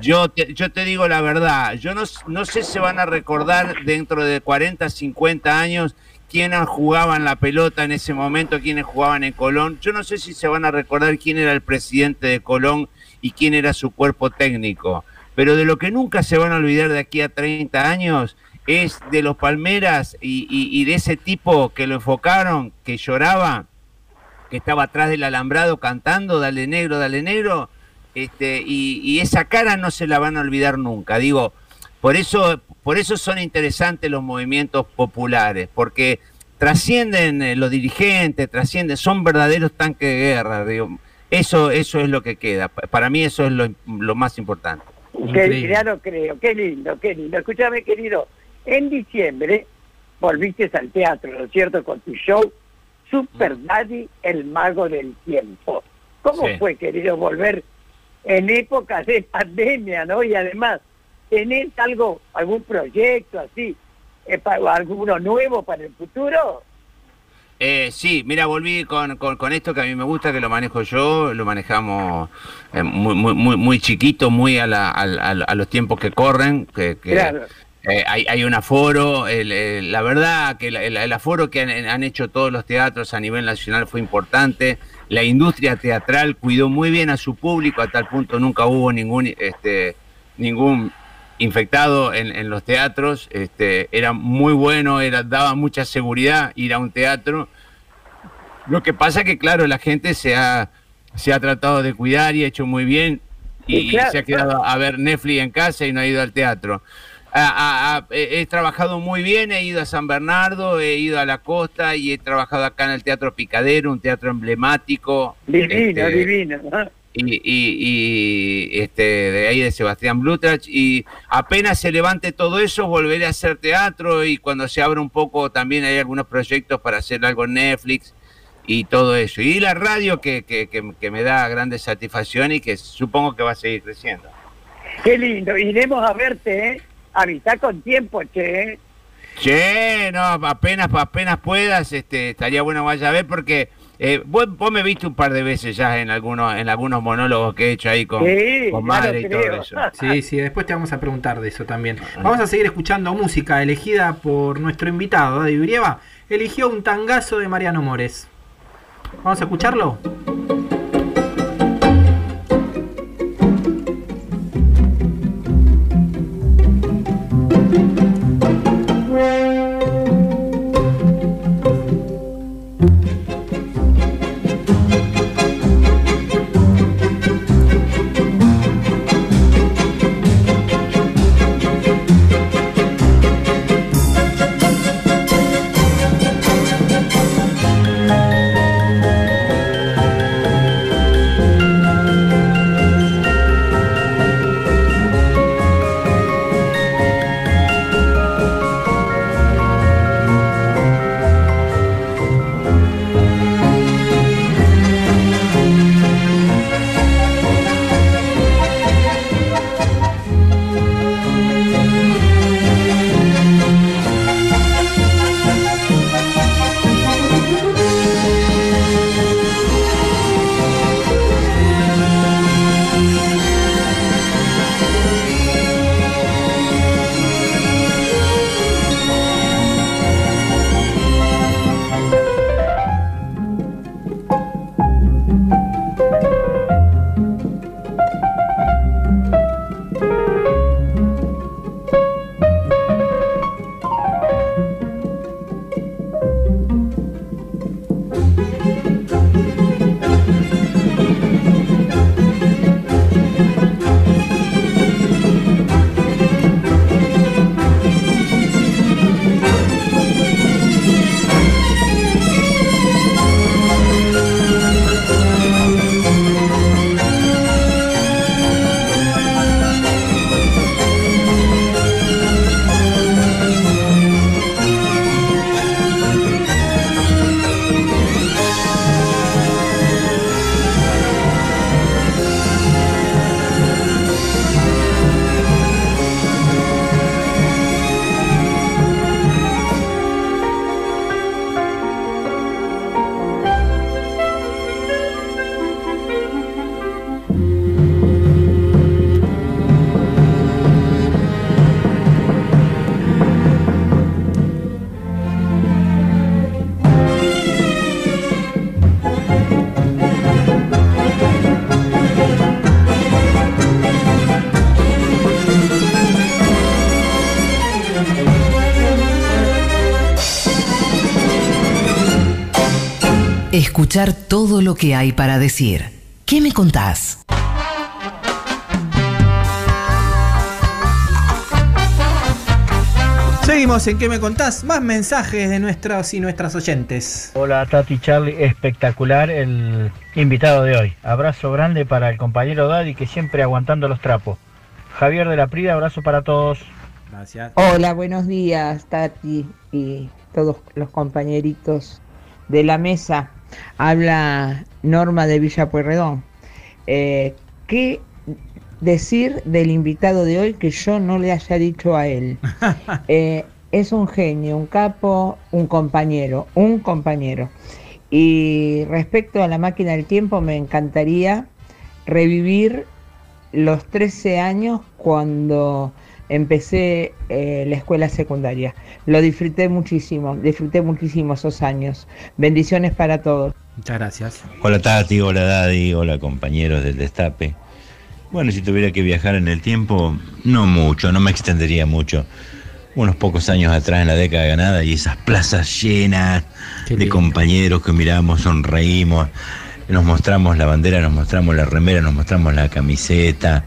Yo te, yo te digo la verdad, yo no, no sé si se van a recordar dentro de 40, 50 años quiénes jugaban la pelota en ese momento, quiénes jugaban en Colón. Yo no sé si se van a recordar quién era el presidente de Colón y quién era su cuerpo técnico. Pero de lo que nunca se van a olvidar de aquí a 30 años es de los Palmeras y, y- y de ese tipo que lo enfocaron, que lloraba, que estaba atrás del alambrado cantando, dale negro, dale negro, este, y, y esa cara no se la van a olvidar nunca. Digo, por eso, por eso son interesantes los movimientos populares, porque trascienden eh, los dirigentes, trascienden, son verdaderos tanques de guerra. Digo, eso, eso es lo que queda. Pa- Para mí eso es lo, lo más importante. Que ya lo creo, qué lindo, qué lindo. Escúchame, querido, en diciembre volviste al teatro, ¿no es cierto?, con tu show Super Daddy, el mago del tiempo. ¿Cómo Sí. fue, querido, volver en épocas de pandemia, ¿no? Y además, ¿tenés algo, algún proyecto así, eh, pa- alguno nuevo para el futuro? Eh, sí, mira, volví con, con, con esto que a mí me gusta, que lo manejo yo, lo manejamos eh, muy, muy, muy, muy chiquito, muy a, la- al- al- a los tiempos que corren, que, que, Claro. Eh, hay, hay un aforo, el- el- la verdad que el, aforo que han, han hecho todos los teatros a nivel nacional fue importante, la industria teatral cuidó muy bien a su público, a tal punto nunca hubo ningún, este, ningún infectado en, en los teatros, este, era muy bueno, era, daba mucha seguridad ir a un teatro. Lo que pasa que, claro, la gente se ha, se ha tratado de cuidar y ha hecho muy bien y, claro, se ha quedado a ver Netflix en casa y no ha ido al teatro. A- a- a- he trabajado muy bien, he ido a San Bernardo, he ido a la costa y he trabajado acá en el Teatro Picadero, un teatro emblemático. Divino, este, divino. ¿no? y, y- y, este de ahí de Sebastián Blutrach y apenas se levante todo eso volveré a hacer teatro y cuando se abra un poco también hay algunos proyectos para hacer algo en Netflix y todo eso y la radio que, que, que- que me da grandes satisfacción y que supongo que va a seguir creciendo Qué lindo, iremos a verte, ¿eh? Avisá con tiempo, che. Che, no, apenas apenas puedas, este, estaría bueno vaya a ver porque eh, vos, vos me viste un par de veces ya en algunos en algunos monólogos que he hecho ahí con, Sí, con madre y todo eso. Sí, sí, después te vamos a preguntar de eso también. Vamos a seguir escuchando música elegida por nuestro invitado, Daddy Brieva. Eligió un tangazo de Mariano Mores. Vamos a escucharlo. Escuchar todo lo que hay para decir. ¿Qué me contás? Seguimos en ¿Qué me contás? Más mensajes de nuestros y nuestras oyentes. Hola Tati Charlie, espectacular el invitado de hoy. Abrazo grande para el compañero Daddy que siempre aguantando los trapos. Javier de la Prida, abrazo para todos. Gracias. Hola, buenos días Tati y todos los compañeritos de la mesa. Habla Norma de Villa Pueyrredón. Eh, ¿Qué decir del invitado de hoy que yo no le haya dicho a él? Eh, es un genio, un capo, un compañero, un compañero. Y respecto a la máquina del tiempo, me encantaría revivir los 13 años cuando empecé eh, la escuela secundaria. Lo disfruté muchísimo, disfruté muchísimo esos años. Bendiciones para todos. Muchas gracias. Hola Tati, hola Daddy, hola compañeros del Destape. Bueno, si tuviera que viajar en el tiempo, no mucho, no me extendería mucho. Unos pocos años atrás en la década ganada y esas plazas llenas de compañeros que miramos, sonreímos, nos mostramos la bandera, nos mostramos la remera, nos mostramos la camiseta,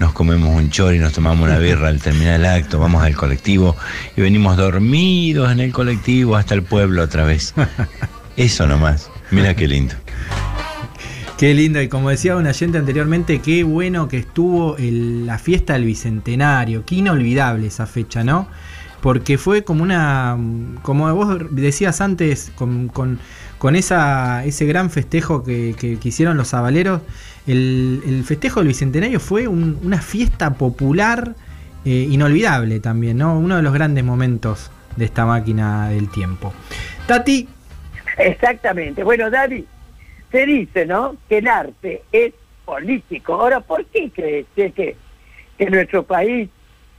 nos comemos un chor y nos tomamos una birra al terminar el acto, vamos al colectivo y venimos dormidos en el colectivo hasta el pueblo otra vez. Eso nomás. Mira qué lindo. Qué lindo, y como decía un oyente anteriormente, qué bueno que estuvo la fiesta del Bicentenario, qué inolvidable esa fecha, ¿no? Porque fue como una, como vos decías antes, con- con esa, ese gran festejo que, que- hicieron los abaleros, el, el festejo del Bicentenario fue un- una fiesta popular eh, inolvidable también, ¿no? Uno de los grandes momentos de esta máquina del tiempo. Tati, Exactamente. Bueno, David, se dice, ¿no? Que el arte es político. Ahora, ¿por qué crees que, que nuestro país,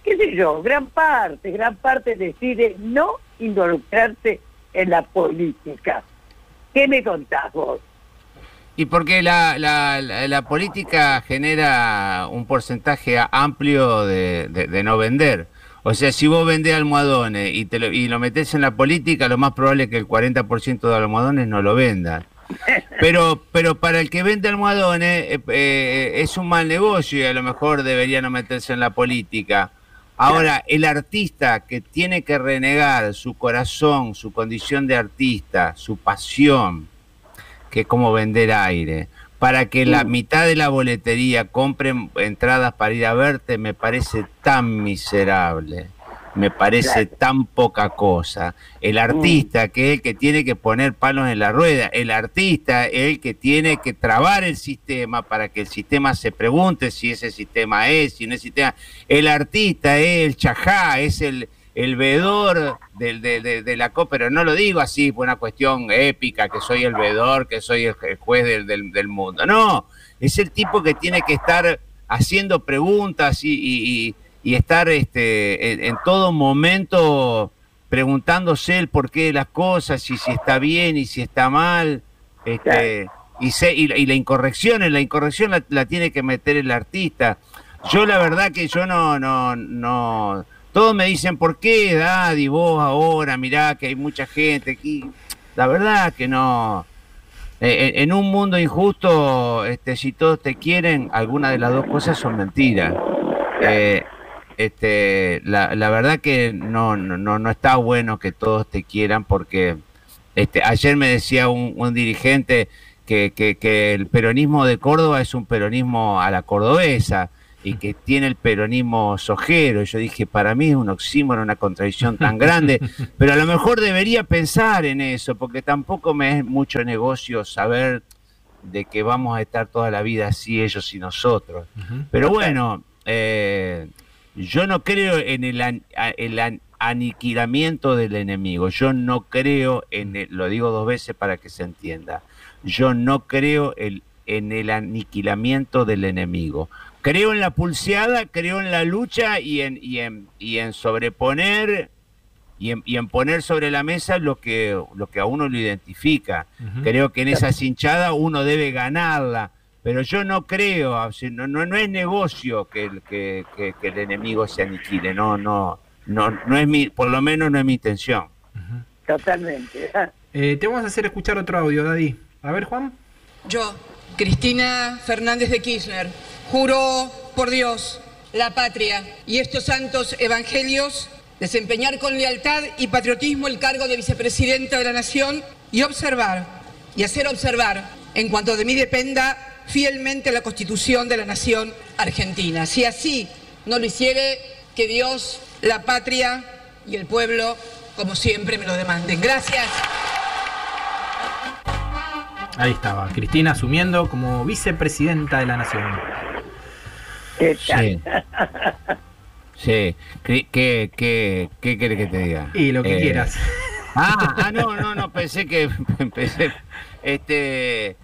qué sé yo, gran parte, gran parte decide no involucrarse en la política? ¿Qué me contás vos? Y porque la, la, la, la política genera un porcentaje amplio de, de- no vender. O sea, si vos vendés almohadones y, te lo, y lo metés en la política, lo más probable es que el 40% de almohadones no lo vendan. Pero, pero para el que vende almohadones eh, eh, es un mal negocio y a lo mejor debería no meterse en la política. Ahora, el artista que tiene que renegar su corazón, su condición de artista, su pasión, que es como vender aire, para que la mitad de la boletería compren entradas para ir a verte, me parece tan miserable, me parece tan poca cosa. El artista, que es el que tiene que poner palos en la rueda, el artista es el que tiene que trabar el sistema para que el sistema se pregunte si ese sistema es, si no es sistema. El artista es el chajá, es el, el veedor del- de, de- de la copa, pero no lo digo así por una cuestión épica, que soy el veedor, que soy el, el juez del, del- del mundo. No, es el tipo que tiene que estar haciendo preguntas y, y- y- y estar este, en, en todo momento preguntándose el porqué de las cosas, y si está bien y si está mal. Este, y, se- y la- y la incorrección, la incorrección la, la tiene que meter el artista. Yo la verdad que yo no, no, no, todos me dicen, ¿por qué, Daddy, vos ahora, mirá que hay mucha gente aquí? La verdad que no. Eh, en en un mundo injusto, este, si todos te quieren, alguna de las dos cosas son mentiras. Eh, este, la, la verdad que no, no, no, está bueno que todos te quieran porque este, ayer me decía un, un dirigente que, que, que el peronismo de Córdoba es un peronismo a la cordobesa y que tiene el peronismo sojero. Yo dije, para mí es un oxímoron, una contradicción tan grande, pero a lo mejor debería pensar en eso, porque tampoco me es mucho negocio saber de que vamos a estar toda la vida así ellos y nosotros. Pero bueno, eh, yo no creo en el, an- a- el an- aniquilamiento del enemigo. Yo no creo en el, lo digo dos veces para que se entienda. Yo no creo el- en el aniquilamiento del enemigo. Creo en la pulseada, creo en la lucha y en, y en, y en sobreponer y en, y en poner sobre la mesa lo que, lo que a uno lo identifica. Creo que en esa hinchada uno debe ganarla, pero yo no creo, sea, no, no, no es negocio que el, que, que- que el enemigo se aniquile, no, no, no, no es mi, por lo menos no es mi intención. Totalmente. Eh, te vamos a hacer escuchar otro audio, Daddy. A ver, Juan. Yo, Cristina Fernández de Kirchner, juro por Dios, la patria y estos santos evangelios desempeñar con lealtad y patriotismo el cargo de vicepresidenta de la Nación y observar y hacer observar, en cuanto de mí dependa, fielmente la Constitución de la Nación Argentina. Si así no lo hiciere, que Dios, la patria y el pueblo, como siempre, me lo demanden. Gracias. Ahí estaba, Cristina asumiendo como vicepresidenta de la Nación. ¿Qué Sí. Sí. ¿Qué, qué, qué, qué querés que te diga? Y lo que Eh, quieras. Ah, ah, no, no, no, pensé que empecé. Este,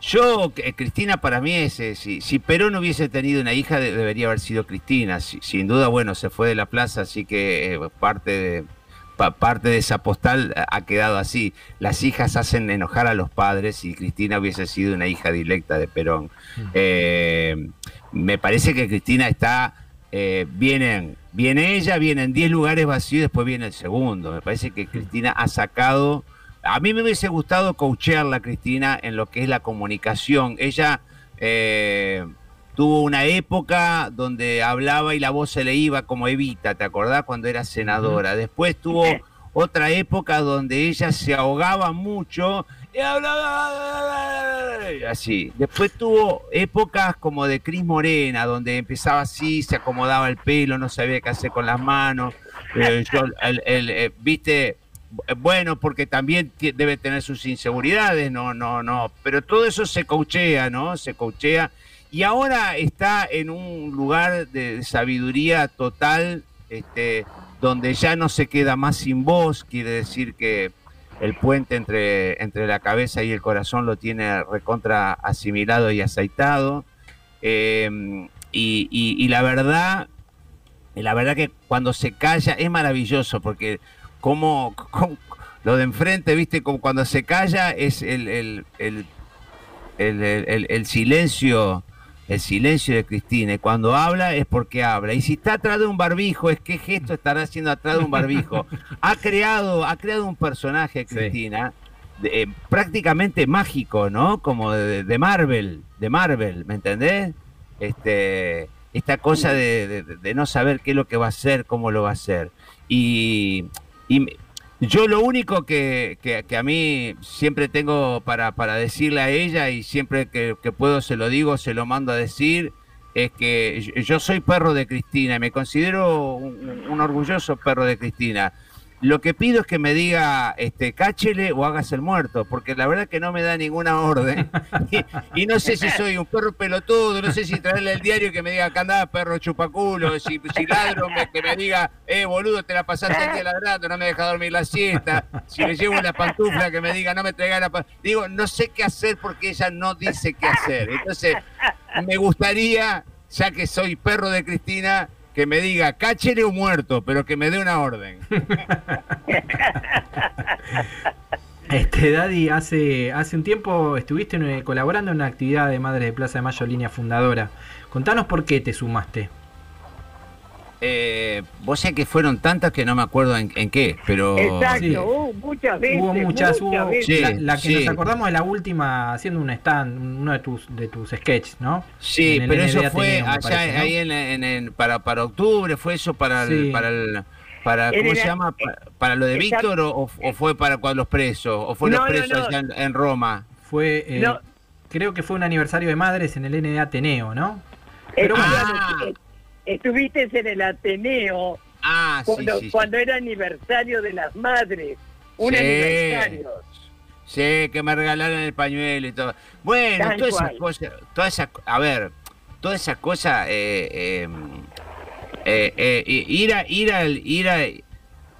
yo, eh, Cristina para mí es, eh, si, si Perón hubiese tenido una hija, de- debería haber sido Cristina. Si- sin duda, bueno, se fue de la plaza, así que eh, parte de pa- parte de esa postal ha quedado así. Las hijas hacen enojar a los padres y Cristina hubiese sido una hija directa de Perón. Me parece que Cristina está, vienen, viene ella, vienen 10 lugares vacíos, después viene el segundo. Me parece que Cristina ha sacado, a mí me hubiese gustado coachearla a Cristina en lo que es la comunicación. Ella eh, tuvo una época donde hablaba y la voz se le iba como Evita, ¿te acordás? Cuando era senadora. Después tuvo otra época donde ella se ahogaba mucho y hablaba así. Después tuvo épocas como de Cris Morena, donde empezaba así, se acomodaba el pelo, no sabía qué hacer con las manos. Eh, yo, el- el, eh, Viste, bueno, porque también debe tener sus inseguridades, no, no, no. Pero todo eso se coachea, ¿no? Se coachea. Y ahora está en un lugar de sabiduría total, este, donde ya no se queda más sin voz, quiere decir que el puente entre, entre la cabeza y el corazón lo tiene recontra asimilado y aceitado. Eh, y- y la verdad, la verdad que cuando se calla es maravilloso, porque como, como- lo de enfrente, viste, como cuando se calla es el, el- el- el- silencio, el silencio de Cristina. Y cuando habla es porque habla. Y si está atrás de un barbijo, es qué gesto estará haciendo atrás de un barbijo. ha creado, ha creado un personaje, Cristina, de- eh, prácticamente mágico, ¿no? Como de, de Marvel, de Marvel, ¿me entendés? Este, esta cosa de, de- de no saber qué es lo que va a hacer, cómo lo va a hacer. Y, y me- yo lo único que, que- a mí siempre tengo para, para decirle a ella y siempre que, puedo se lo digo, se lo mando a decir, es que yo- soy perro de Cristina me considero un orgulloso perro de Cristina. Lo que pido es que me diga, este, cáchele o hagas el muerto, porque la verdad que no me da ninguna orden. Y, no sé si soy un perro pelotudo, no sé si traerle el diario que me diga, acá andá, perro chupaculo, si, si ladro, me- que me diga, eh, boludo, te la pasaste día ladrando, no me deja dormir la siesta. Si le llevo una pantufla, que me diga, no me traiga la pantufla. Digo, no sé qué hacer porque ella no dice qué hacer. Entonces, me gustaría, ya que soy perro de Cristina, que me diga, cáchele o muerto, pero que me dé una orden. Este, Daddy, hace, hace un tiempo estuviste eh, colaborando en una actividad de Madres de Plaza de Mayo, línea fundadora. Contanos por qué te sumaste. Eh, vos sé que fueron tantas que no me acuerdo en, en qué, pero... Exacto, Sí. hubo muchas veces. Hubo muchas, hubo, veces. la, la que sí. nos acordamos de la última haciendo un stand, uno de tus de tus sketches, ¿no? Sí, pero eso fue Ateneo, allá parece, ¿no? ahí en, en- en- para, para octubre, fue eso para el, para el para ¿cómo el- se llama? Pa- Para, lo de Exacto. Víctor o, o fue para cuando los presos o fue los No, presos no. allá en, en Roma. Fue eh, No. creo que fue un aniversario de madres en el NDA Ateneo, ¿no? Pero bueno. bueno, estuviste en el Ateneo Ah, cuando, sí, sí. cuando era aniversario de las madres. Un aniversario. Sí, que me regalaron el pañuelo y todo. Bueno, todas esas cosas, todas esas, a ver, todas esas cosas, eh, eh, eh, eh, ir a, ir al, ir a,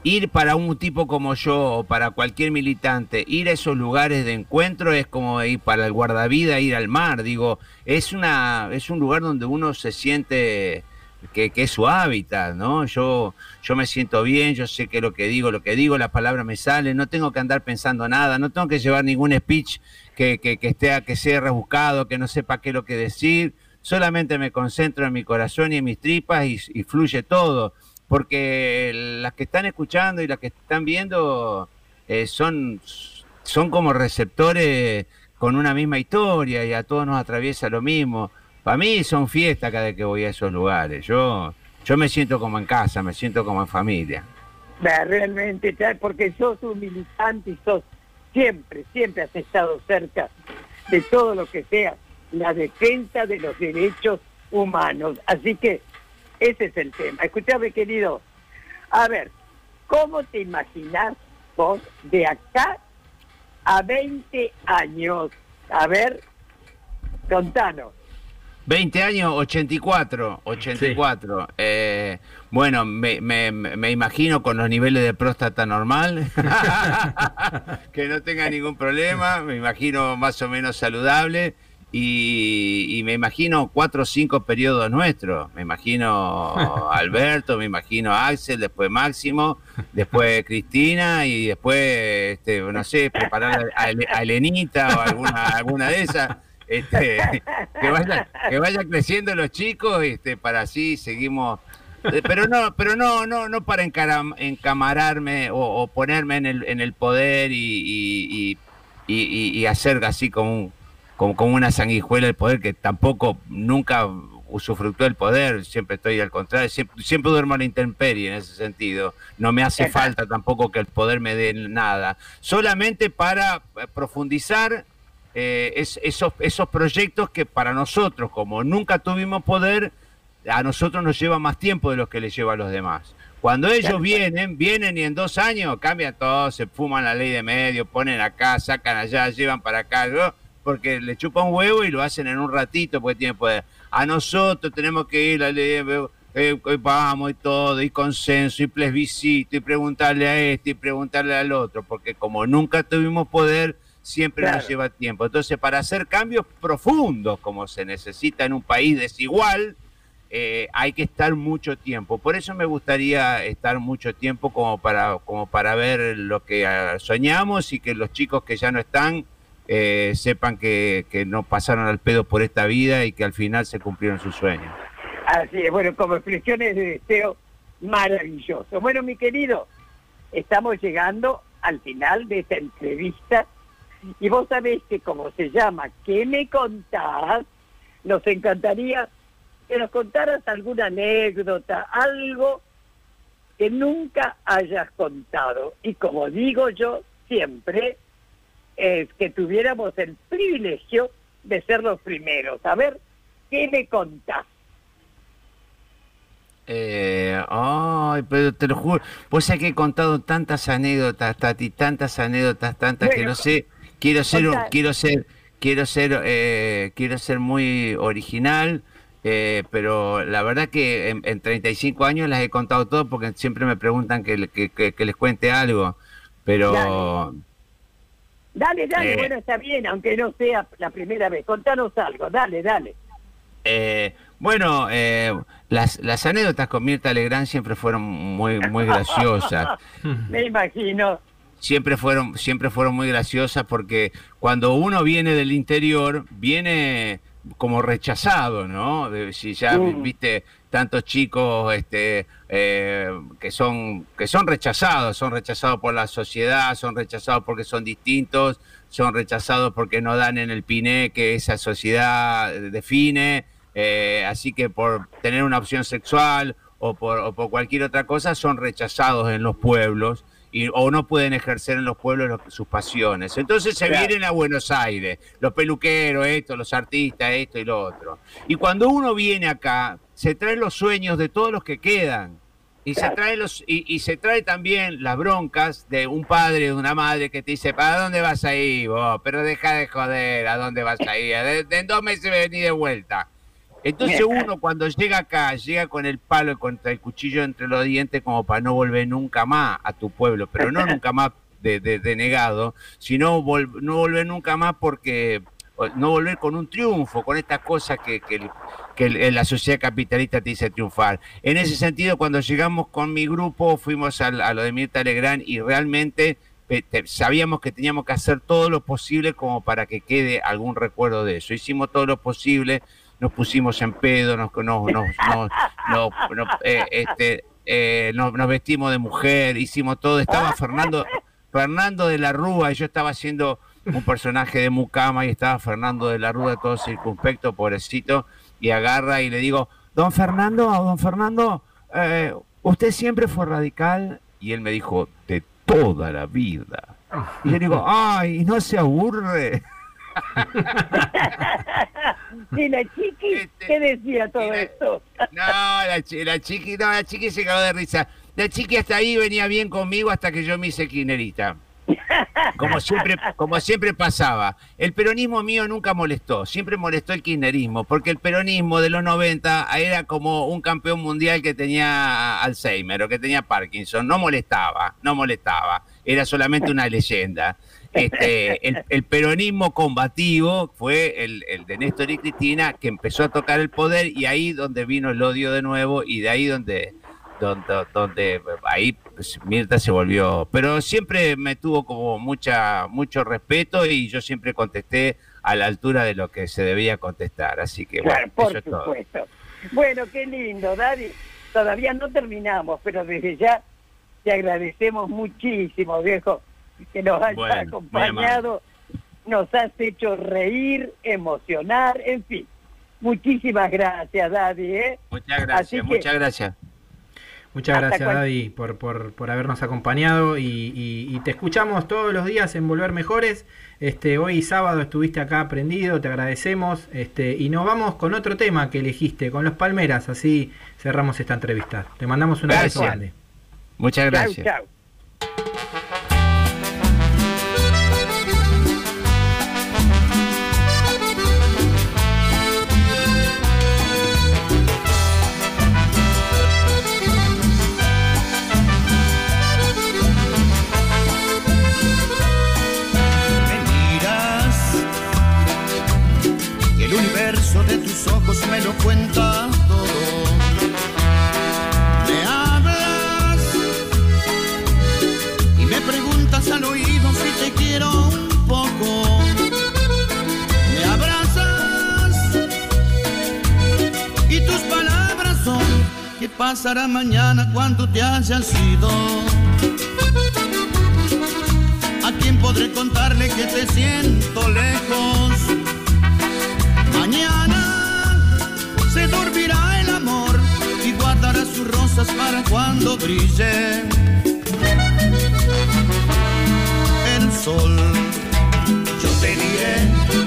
ir para un tipo como yo o para cualquier militante, ir a esos lugares de encuentro es como ir para el guardavida, ir al mar, digo, es una, es un lugar donde uno se siente que, que es su hábitat, ¿no? Yo, yo me siento bien, yo sé que lo que digo, lo que digo, las palabras me salen, no tengo que andar pensando nada, no tengo que llevar ningún speech que, que, que esté, que sea rebuscado, que no sepa qué es lo que decir, solamente me concentro en mi corazón y en mis tripas y, fluye todo, porque las que están escuchando y las que están viendo eh, son son como receptores con una misma historia y a todos nos atraviesa lo mismo. Para mí son fiestas cada vez que voy a esos lugares. Yo, yo me siento como en casa, me siento como en familia. Realmente, porque sos un militante y sos siempre, siempre has estado cerca de todo lo que sea la defensa de los derechos humanos. Así que ese es el tema. Escuchame, querido. A ver, ¿cómo te imaginas vos de acá a 20 años? A ver, contanos. 20 años, 84, 84. Eh, bueno, me, me, me imagino con los niveles de próstata normal, que no tenga ningún problema, me imagino más o menos saludable y, y me imagino cuatro o cinco periodos nuestros. Me imagino Alberto, me imagino Axel, después Máximo, después Cristina y después, este, no sé, preparar a, a Elenita o alguna, alguna de esas. Este, que, vaya, que vaya creciendo los chicos este, para así seguimos eh, pero no pero no no no para encaram, encamararme o, o, ponerme en el, en el poder y, y, y, y hacer así como, un, como, como una sanguijuela el poder que tampoco nunca usufructó el poder, siempre estoy al contrario, siempre, siempre duermo a la intemperie en ese sentido. No me hace falta tampoco que el poder me dé nada. Solamente para profundizar eh, es, esos, esos proyectos que para nosotros, como nunca tuvimos poder, a nosotros nos lleva más tiempo de lo que les lleva a los demás. Cuando ellos vienen, vienen y en dos años cambian todo, se fuman la ley de medio, ponen acá, sacan allá, llevan para acá, ¿no? porque le chupa un huevo y lo hacen en un ratito porque tienen poder. A nosotros tenemos que ir a la ley de medio, eh, vamos y todo, y consenso, y plebiscito, y preguntarle a este, y preguntarle al otro, porque como nunca tuvimos poder, siempre Claro. nos lleva tiempo. Entonces, para hacer cambios profundos como se necesita en un país desigual, eh, hay que estar mucho tiempo. Por eso me gustaría estar mucho tiempo como para, como para ver lo que ah, soñamos y que los chicos que ya no están eh, sepan que, que no pasaron al pedo por esta vida y que al final se cumplieron sus sueños. Así es, bueno, como expresiones de deseo maravilloso. Bueno, mi querido, estamos llegando al final de esta entrevista y vos sabés que como se llama ¿Qué me contás? Nos encantaría que nos contaras alguna anécdota, algo que nunca hayas contado. Y como digo yo siempre, es que tuviéramos el privilegio de ser los primeros. A ver, ¿qué me contás? Eh, ay, pero te lo juro, vos sabés que he contado tantas anécdotas, Tati, tantas anécdotas, tantas que no sé, quiero ser, quiero ser, quiero ser, eh, quiero ser muy original, eh, pero la verdad que en, en 35 años las he contado todas porque siempre me preguntan que, le- que, que- que les cuente algo, pero Dale, dale, Eh. bueno, está bien, aunque no sea la primera vez. Contanos algo, dale, dale. Eh, bueno, eh, las, las anécdotas con Mirta Legrand siempre fueron muy, muy graciosas. Me imagino. Siempre fueron siempre fueron muy graciosas porque cuando uno viene del interior viene como rechazado no si ya viste tantos chicos este eh, que son que son rechazados son rechazados por la sociedad son rechazados porque son distintos son rechazados porque no dan en el piné que esa sociedad define eh, así que por tener una opción sexual o por, o por cualquier otra cosa son rechazados en los pueblos y, o no pueden ejercer en los pueblos lo- sus pasiones. Entonces se Claro. vienen a Buenos Aires, los peluqueros, esto, los artistas, esto y lo otro. Y cuando uno viene acá, se trae los sueños de todos los que quedan. Y se, trae los, y, y se trae también las broncas de un padre, de una madre que te dice, ¿para dónde vas a ir vos? Pero deja de joder, ¿a dónde vas a ir? De, de en dos meses venís de vuelta. Entonces uno cuando llega acá, llega con el palo, contra el cuchillo entre los dientes como para no volver nunca más a tu pueblo, pero no nunca más de, de- de negado, sino vol- no volver nunca más porque no volver con un triunfo, con estas cosas que, que, que la sociedad capitalista te dice triunfar. En ese sentido, cuando llegamos con mi grupo, fuimos al- a, lo de Mirta Legrand y realmente te- sabíamos que teníamos que hacer todo lo posible como para que quede algún recuerdo de eso. Hicimos todo lo posible, nos pusimos en pedo, nos, nos, nos, eh, este, eh, nos vestimos de mujer, hicimos todo. Estaba Fernando, Fernando de la Rúa, y yo estaba haciendo un personaje de Mucama y estaba Fernando de la Rúa todo circunspecto, pobrecito, y agarra y le digo, don Fernando, don Fernando, eh, ¿usted siempre fue radical? Y él me dijo, de toda la vida. Y yo digo, ay, no se aburre. ¿Y la chiqui qué decía todo esto? No, la, la chiqui, no, la chiqui se cagó de risa. La chiqui hasta ahí venía bien conmigo hasta que yo me hice quinerita. Como siempre, como siempre pasaba. El peronismo mío nunca molestó, siempre molestó el kirchnerismo, porque el peronismo de los 90 era como un campeón mundial que tenía Alzheimer o que tenía Parkinson. No molestaba, no molestaba. Era solamente una leyenda. Este, el, el peronismo combativo fue el, el de Néstor y Cristina que empezó a tocar el poder y ahí donde vino el odio de nuevo y de ahí donde donde, donde ahí pues, Mirta se volvió, pero siempre me tuvo como mucha mucho respeto y yo siempre contesté a la altura de lo que se debía contestar, así que Claro, bueno, por eso es todo. supuesto. Bueno, qué lindo, Daddy. Todavía no terminamos, pero desde ya te agradecemos muchísimo, viejo, que nos Bueno, muy acompañado, nos has hecho reír, emocionar, en fin. Muchísimas gracias, Daddy. ¿eh? Muchas gracias, que- muchas gracias. Muchas gracias, Daddy, por, por, por habernos acompañado y, y- y te escuchamos todos los días en Volver Mejores. Este, hoy sábado estuviste acá aprendido, te agradecemos. Este, y nos vamos con otro tema que elegiste, con los Palmeras, así cerramos esta entrevista. Te mandamos un abrazo grande. Muchas gracias. chau. Cuenta todo. Me hablas y me preguntas al oído si te quiero un poco. Me abrazas y tus palabras son ¿qué pasará mañana cuando te hayas ido? ¿A quién podré contarle que te siento lejos? Mañana rosas para cuando brille el sol. Yo te diré,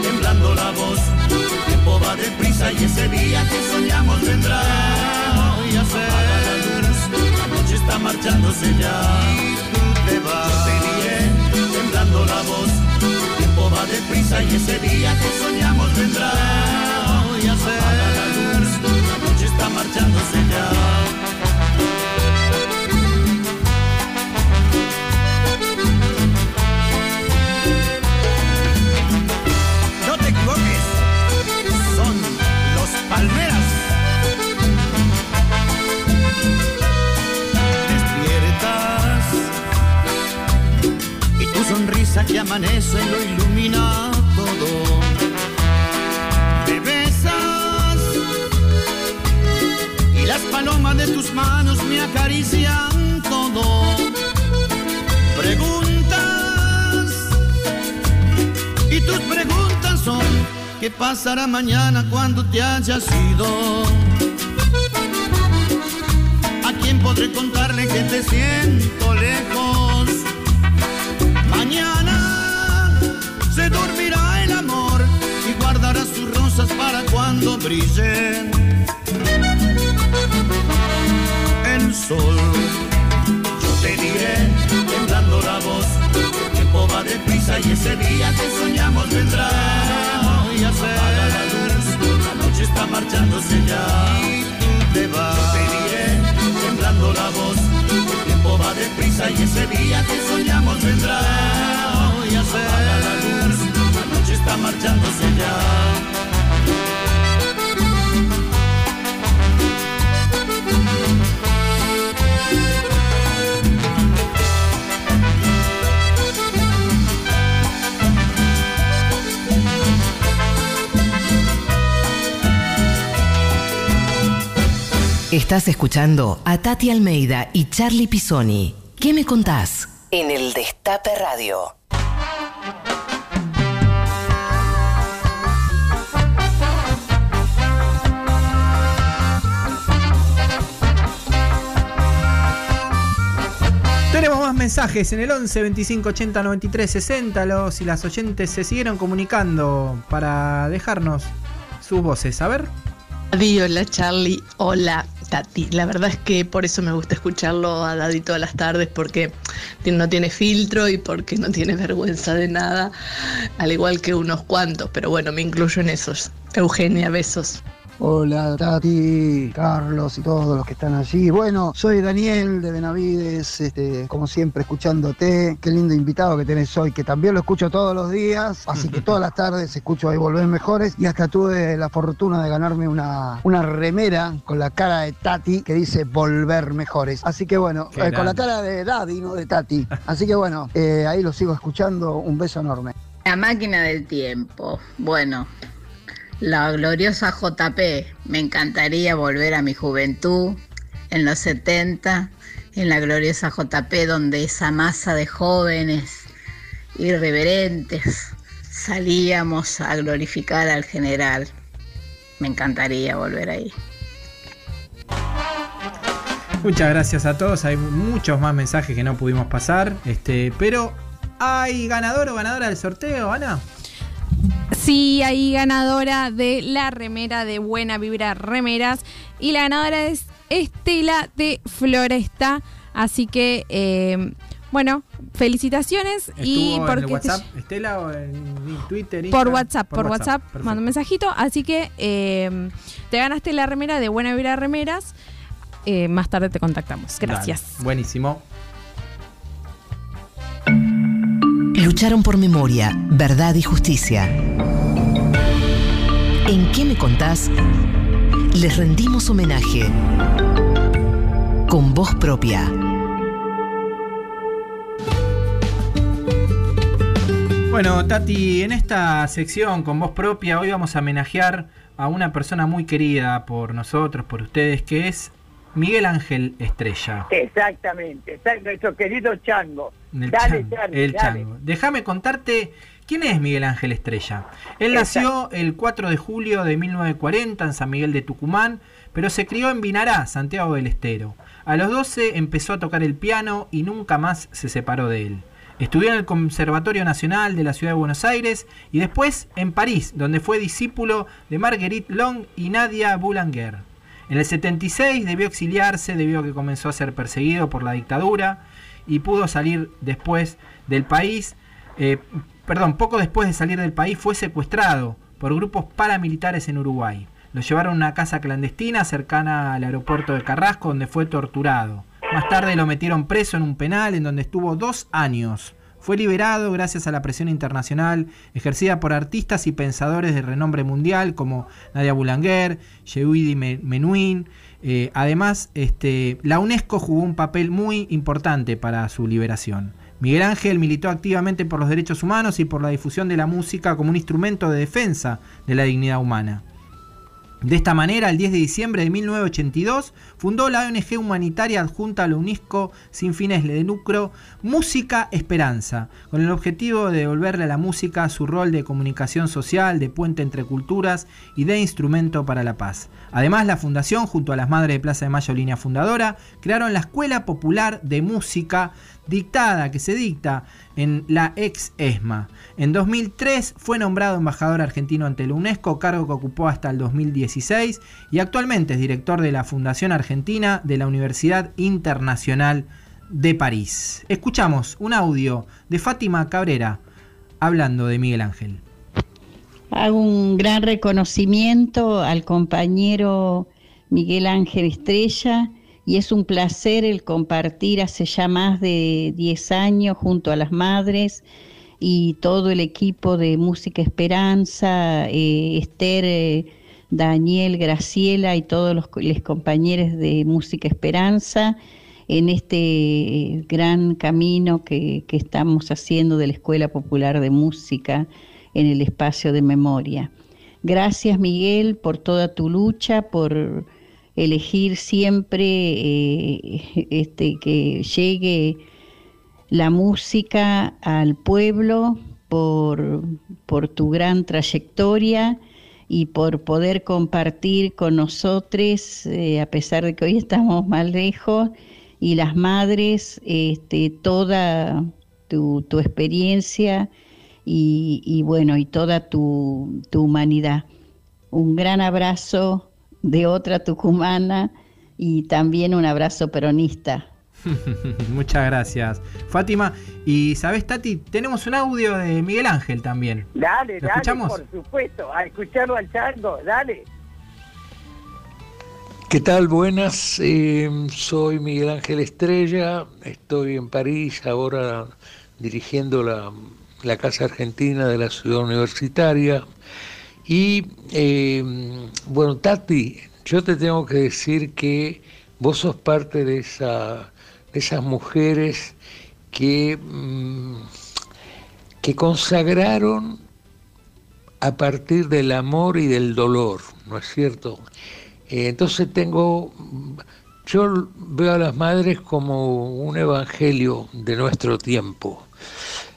temblando la voz, el tiempo va deprisa y ese día que soñamos vendrá. Y apaga la luz, la noche está marchándose ya. Y tú te vas. Yo te diré, temblando la voz, el tiempo va deprisa y ese día que soñamos vendrá. Y apaga la luz, la noche está marchándose ya. No te equivoques, son los palmeras. Despiertas y tu sonrisa que amanece lo ilumina las palomas de tus manos me acarician todo. Preguntas y tus preguntas son ¿Qué pasará mañana cuando te hayas ido? ¿A quién podré contarle que te siento lejos? Mañana se dormirá el amor y guardará sus rosas para cuando brille sol. Yo te diré, temblando la voz, el tiempo va deprisa y ese día que soñamos vendrá. Y apaga la luz, la noche está marchándose ya. Y tú te vas. Yo te diré, temblando la voz, el tiempo va deprisa y ese día que soñamos vendrá. Y apaga la luz, la noche está marchándose ya. Estás escuchando a Tati Almeida y Charlie Pisoni. ¿Qué me contás? en el Destape Radio. Tenemos más mensajes en el 11 25 80 93 60. Los y las oyentes se siguieron comunicando para dejarnos sus voces. A ver. Hola Charlie, hola Tati. La verdad es que por eso me gusta escucharlo a Daddy todas las tardes porque no tiene filtro y porque no tiene vergüenza de nada, al igual que unos cuantos, pero bueno, me incluyo en esos. Eugenia, besos. Hola Tati, Carlos y todos los que están allí. Bueno, soy Daniel de Benavides, este, como siempre escuchándote. Qué lindo invitado que tenés hoy, que también lo escucho todos los días, así que todas las tardes escucho ahí Volver Mejores y hasta tuve la fortuna de ganarme una, una remera con la cara de Tati que dice Volver Mejores. Así que bueno, eh, con la cara de Daddy, no de Tati. Así que bueno, eh, ahí lo sigo escuchando. Un beso enorme. La máquina del tiempo. Bueno, la gloriosa JP. Me encantaría volver a mi juventud en los 70, en la gloriosa JP, donde esa masa de jóvenes irreverentes salíamos a glorificar al general. Me encantaría volver ahí. Muchas gracias a todos. Hay muchos más mensajes que no pudimos pasar. Este, pero ¿hay ganador o ganadora del sorteo, Ana? Sí, hay ganadora de la remera de Buena Vibra Remeras. Y la ganadora es Estela de Floresta. Así que, eh, bueno, felicitaciones. y ¿Estuvo en porque el te- WhatsApp, Estela, o en Twitter? por? WhatsApp, por, WhatsApp, manda un mensajito. Así que eh, te ganaste la remera de Buena Vibra Remeras. Eh, más tarde te contactamos. Gracias. Dale, buenísimo. Lucharon por memoria, verdad y justicia. ¿En qué me contás? Les rendimos homenaje. Con voz propia. Bueno, Tati, en esta sección con voz propia, hoy vamos a homenajear a una persona muy querida por nosotros, por ustedes, que es Miguel Ángel Estrella. Exactamente, está nuestro querido Chango. El dale, chango, Charlie, el dale. chango. Déjame contarte quién es Miguel Ángel Estrella. Él nació el 4 de julio de 1940 en San Miguel de Tucumán, pero se crió en Vinará, Santiago del Estero. A los 12 empezó a tocar el piano y nunca más se separó de él. Estudió en el Conservatorio Nacional de la Ciudad de Buenos Aires y después en París, donde fue discípulo de Marguerite Long y Nadia Boulanger. En el 76 debió exiliarse debido a que comenzó a ser perseguido por la dictadura y pudo salir después del país. eh, perdón, poco después de salir del país fue secuestrado por grupos paramilitares en Uruguay. Lo llevaron a una casa clandestina cercana al aeropuerto de Carrasco donde fue torturado. Más tarde lo metieron preso en un penal en donde estuvo dos años. Fue liberado gracias a la presión internacional ejercida por artistas y pensadores de renombre mundial como Nadia Boulanger, Yehudi Me- Menuhin. Eh, además, este, la UNESCO jugó un papel muy importante para su liberación. Miguel Ángel militó activamente por los derechos humanos y por la difusión de la música como un instrumento de defensa de la dignidad humana. De esta manera, el 10 de diciembre de 1982, fundó la ONG humanitaria adjunta a la UNESCO sin fines de lucro Música Esperanza, con el objetivo de devolverle a la música su rol de comunicación social, de puente entre culturas y de instrumento para la paz. Además, la fundación, junto a las Madres de Plaza de Mayo, línea fundadora, crearon la Escuela Popular de Música dictada, que se dicta en la ex ESMA. En 2003 fue nombrado embajador argentino ante la UNESCO, cargo que ocupó hasta el 2016 y actualmente es director de la Fundación Argentina de la Universidad Internacional de París. Escuchamos un audio de Fátima Cabrera hablando de Miguel Ángel. Hago un gran reconocimiento al compañero Miguel Ángel Estrella y es un placer el compartir hace ya más de 10 años junto a las madres y todo el equipo de Música Esperanza, eh, Esther, eh, Daniel, Graciela y todos los, co- los compañeros de Música Esperanza en este eh, gran camino que, que estamos haciendo de la Escuela Popular de Música en el espacio de memoria. Gracias Miguel por toda tu lucha, por elegir siempre eh, este, que llegue la música al pueblo por, por tu gran trayectoria y por poder compartir con nosotros, eh, a pesar de que hoy estamos más lejos, y las madres, este, toda tu, experiencia y, y bueno, y toda tu, tu humanidad. Un gran abrazo de otra tucumana y también un abrazo peronista. Muchas gracias, Fátima. Y sabes, Tati, tenemos un audio de Miguel Ángel también. Dale, ¿Lo dale, escuchamos? por supuesto, a escucharlo al chango, dale. ¿Qué tal? Buenas, eh, soy Miguel Ángel Estrella, estoy en París ahora dirigiendo la, la Casa Argentina de la Ciudad Universitaria. Y eh, bueno, Tati, yo te tengo que decir que vos sos parte de, esa, esas mujeres que, mm, que consagraron a partir del amor y del dolor, ¿no es cierto? Eh, entonces tengo, yo veo a las madres como un evangelio de nuestro tiempo.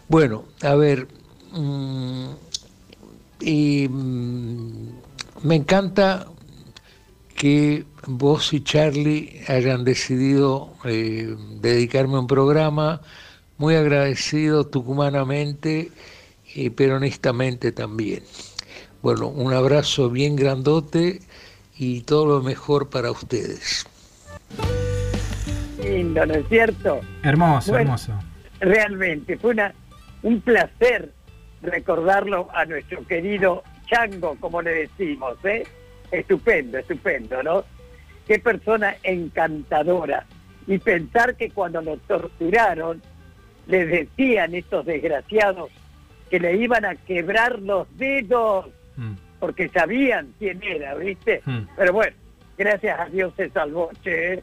Bueno, a ver, mm, y, mm, me encanta que vos y Charlie hayan decidido eh, dedicarme un programa, muy agradecido tucumanamente y peronistamente también. Bueno, un abrazo bien grandote y todo lo mejor para ustedes. Lindo, ¿no es cierto? Hermoso, Bueno, hermoso. Realmente, fue una, un placer recordarlo a nuestro querido Chango, como le decimos, ¿eh? Estupendo, estupendo, ¿no? Qué persona encantadora. Y pensar que cuando lo torturaron, le decían estos desgraciados que le iban a quebrar los dedos, porque sabían quién era, ¿viste? Mm. Pero bueno, gracias a Dios se salvó, che.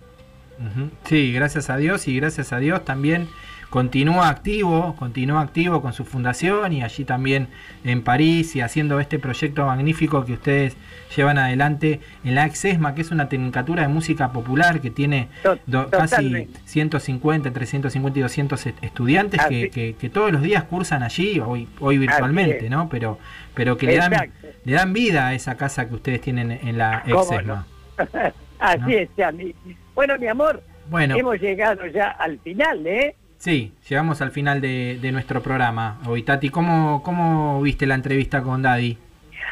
Sí, gracias a Dios y gracias a Dios también continúa activo, continúa activo con su fundación y allí también en París y haciendo este proyecto magnífico que ustedes llevan adelante en la Exesma, que es una tecnicatura de música popular que tiene do- casi totalmente. 150, entre 150 y 200 est- estudiantes que, Así- que- que todos los días cursan allí, hoy, hoy virtualmente. ¿no? Pero, pero que le dan, Exacto. le dan vida a esa casa que ustedes tienen en la ¿Cómo Exesma. Así ¿No? es, Charlie. Bueno, mi amor, Bueno. hemos llegado ya al final, ¿eh? Sí, llegamos al final de, de nuestro programa. Hoy, Tati, ¿cómo, ¿cómo viste la entrevista con Daddy?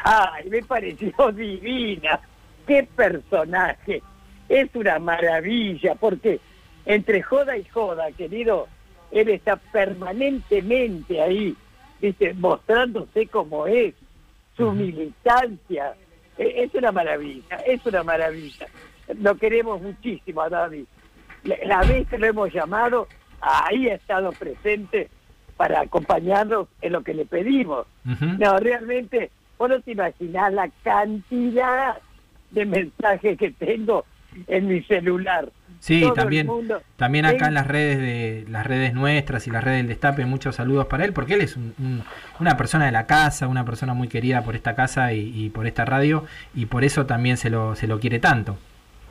Ay, me pareció divina. Qué personaje. Es una maravilla, porque entre joda y joda, querido, él está permanentemente ahí, ¿viste? mostrándose como es, su militancia. E- Es una maravilla, es una maravilla. Lo queremos muchísimo a David. La la vez que lo hemos llamado, ahí ha estado presente para acompañarnos en lo que le pedimos. No, realmente, vos no te imaginás la cantidad de mensajes que tengo en mi celular. Sí, Todo también, también acá en en- las redes de las redes nuestras y las redes del Destape, muchos saludos para él, porque él es un- un- una persona de la casa, una persona muy querida por esta casa y, y por esta radio, y por eso también se lo, se lo quiere tanto.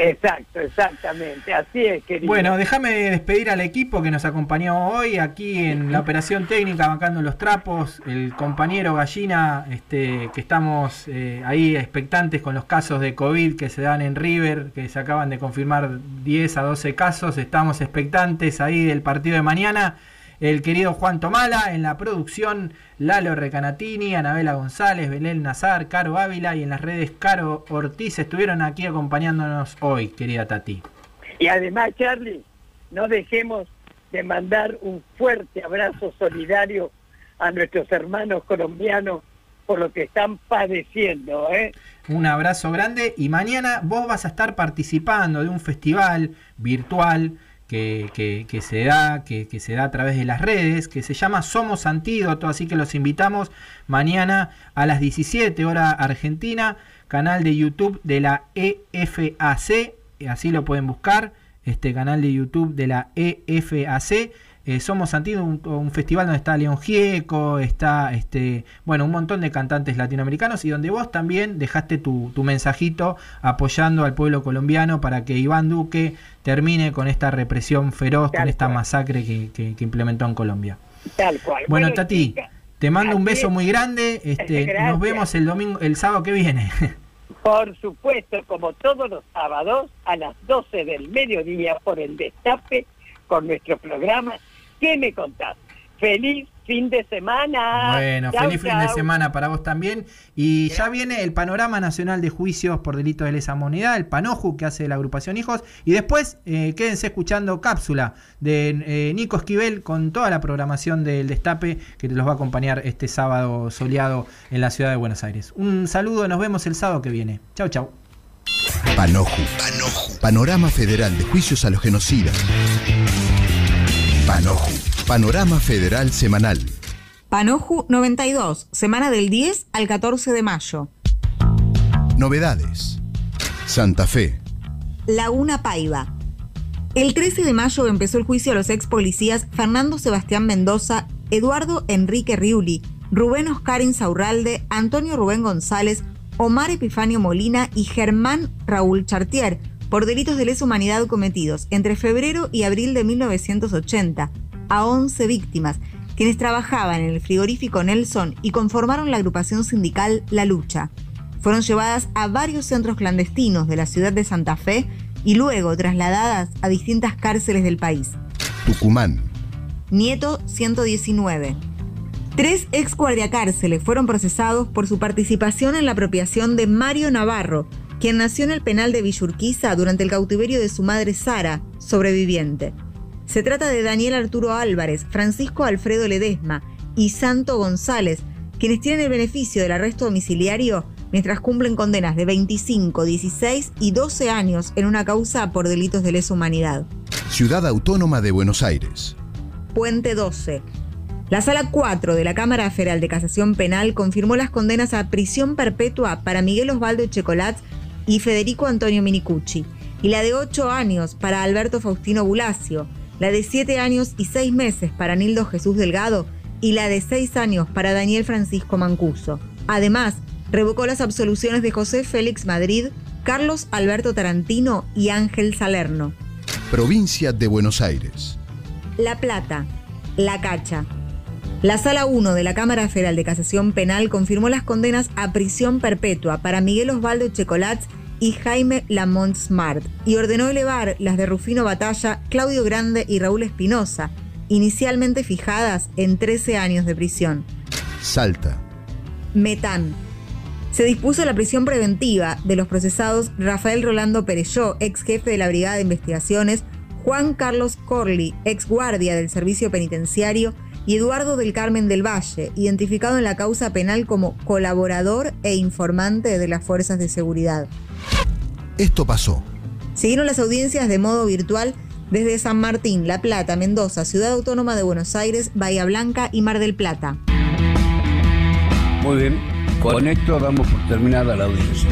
Exacto, exactamente. Así es, querido. Bueno, déjame despedir al equipo que nos acompañó hoy aquí en la operación técnica bancando los trapos, el compañero Gallina, este, que estamos eh, ahí expectantes con los casos de COVID que se dan en River, que se acaban de confirmar 10 a 12 casos, estamos expectantes ahí del partido de mañana. El querido Juan Tomala en la producción, Lalo Recanatini, Anabela González, Belén Nazar, Caro Ávila y en las redes Caro Ortiz estuvieron aquí acompañándonos hoy, querida Tati. Y además, Charlie, no dejemos de mandar un fuerte abrazo solidario a nuestros hermanos colombianos por lo que están padeciendo, ¿eh? Un abrazo grande y mañana vos vas a estar participando de un festival virtual que, que- se da, que, que se da a través de las redes, que se llama Somos Antídoto, así que los invitamos mañana a las 17 hora Argentina, canal de YouTube de la EFAC, así lo pueden buscar, este canal de YouTube de la EFAC. Eh, Somos Santino, un, un festival donde está León Gieco, está este, bueno, un montón de cantantes latinoamericanos y donde vos también dejaste tu, tu mensajito apoyando al pueblo colombiano para que Iván Duque termine con esta represión feroz, con esta masacre que, que- que implementó en Colombia. Tal cual. Bueno, Tati, chicas, te mando un beso es. muy grande. Este, Gracias. nos vemos el domingo, el sábado que viene. Por supuesto, como todos los sábados, a las 12 del mediodía por el Destape, con nuestro programa ¿Qué me contás? ¡Feliz fin de semana! Bueno, Chau, feliz fin de semana para vos también. Y ya viene el Panorama Nacional de Juicios por Delitos de Lesa Moneda, el PANOJU que hace la agrupación Hijos. Y después eh, quédense escuchando Cápsula de eh, Nico Esquivel con toda la programación del Destape que los va a acompañar este sábado soleado en la ciudad de Buenos Aires. Un saludo, nos vemos el sábado que viene. Chau, chau. Panoju. Panorama Federal de Juicios a los Genocidas. Panoju. Panorama Federal Semanal. Panoju 92, semana del 10 al 14 de mayo. Novedades. Santa Fe. Laguna Paiva. El 13 de mayo empezó el juicio a los ex policías Fernando Sebastián Mendoza, Eduardo Enrique Riuli, Rubén Oscar Insaurralde, Antonio Rubén González, Omar Epifanio Molina y Germán Raúl Chartier por delitos de lesa humanidad cometidos entre febrero y abril de 1980 a 11 víctimas, quienes trabajaban en el frigorífico Nelson y conformaron la agrupación sindical La Lucha. Fueron llevadas a varios centros clandestinos de la ciudad de Santa Fe y luego trasladadas a distintas cárceles del país. Tucumán. Nieto 119. Tres ex guardiacárceles fueron procesados por su participación en la apropiación de Mario Navarro, quien nació en el penal de Villurquiza durante el cautiverio de su madre Sara, sobreviviente. Se trata de Daniel Arturo Álvarez, Francisco Alfredo Ledesma y Santo González, quienes tienen el beneficio del arresto domiciliario mientras cumplen condenas de 25, 16 y 12 años en una causa por delitos de lesa humanidad. Ciudad Autónoma de Buenos Aires. Puente 12. La Sala 4 de la Cámara Federal de Casación Penal confirmó las condenas a prisión perpetua para Miguel Osvaldo Echecolatz y Federico Antonio Minicucci, y la de 8 años para Alberto Faustino Bulacio, la de 7 años y 6 meses para Nildo Jesús Delgado y la de 6 años para Daniel Francisco Mancuso. Además, revocó las absoluciones de José Félix Madrid, Carlos Alberto Tarantino y Ángel Salerno. Provincia de Buenos Aires. La Plata, La Cacha. La Sala 1 de la Cámara Federal de Casación Penal confirmó las condenas a prisión perpetua para Miguel Osvaldo Checolatz y Jaime Lamont Smart y ordenó elevar las de Rufino Batalla, Claudio Grande y Raúl Espinosa, inicialmente fijadas en 13 años de prisión. Salta. Metán. Se dispuso la prisión preventiva de los procesados Rafael Rolando Pereyó, ex jefe de la Brigada de Investigaciones, Juan Carlos Corley, ex guardia del Servicio Penitenciario, y Eduardo del Carmen del Valle, identificado en la causa penal como colaborador e informante de las fuerzas de seguridad. Esto pasó. Siguieron las audiencias de modo virtual desde San Martín, La Plata, Mendoza, Ciudad Autónoma de Buenos Aires, Bahía Blanca y Mar del Plata. Muy bien, con esto damos por terminada la audiencia.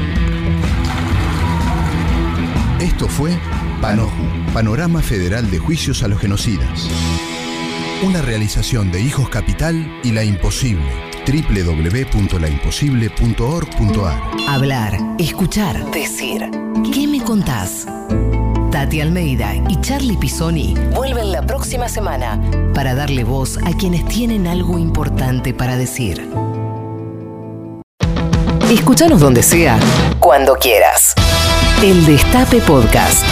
Esto fue Panoju, Panorama Federal de Juicios a los Genocidas. Una realización de Hijos Capital y La Imposible. www.laimposible.org.ar Hablar, escuchar, decir. ¿Qué me contás? Tati Almeida y Charlie Pisoni vuelven la próxima semana para darle voz a quienes tienen algo importante para decir. Escúchanos donde sea, cuando quieras. El Destape Podcast.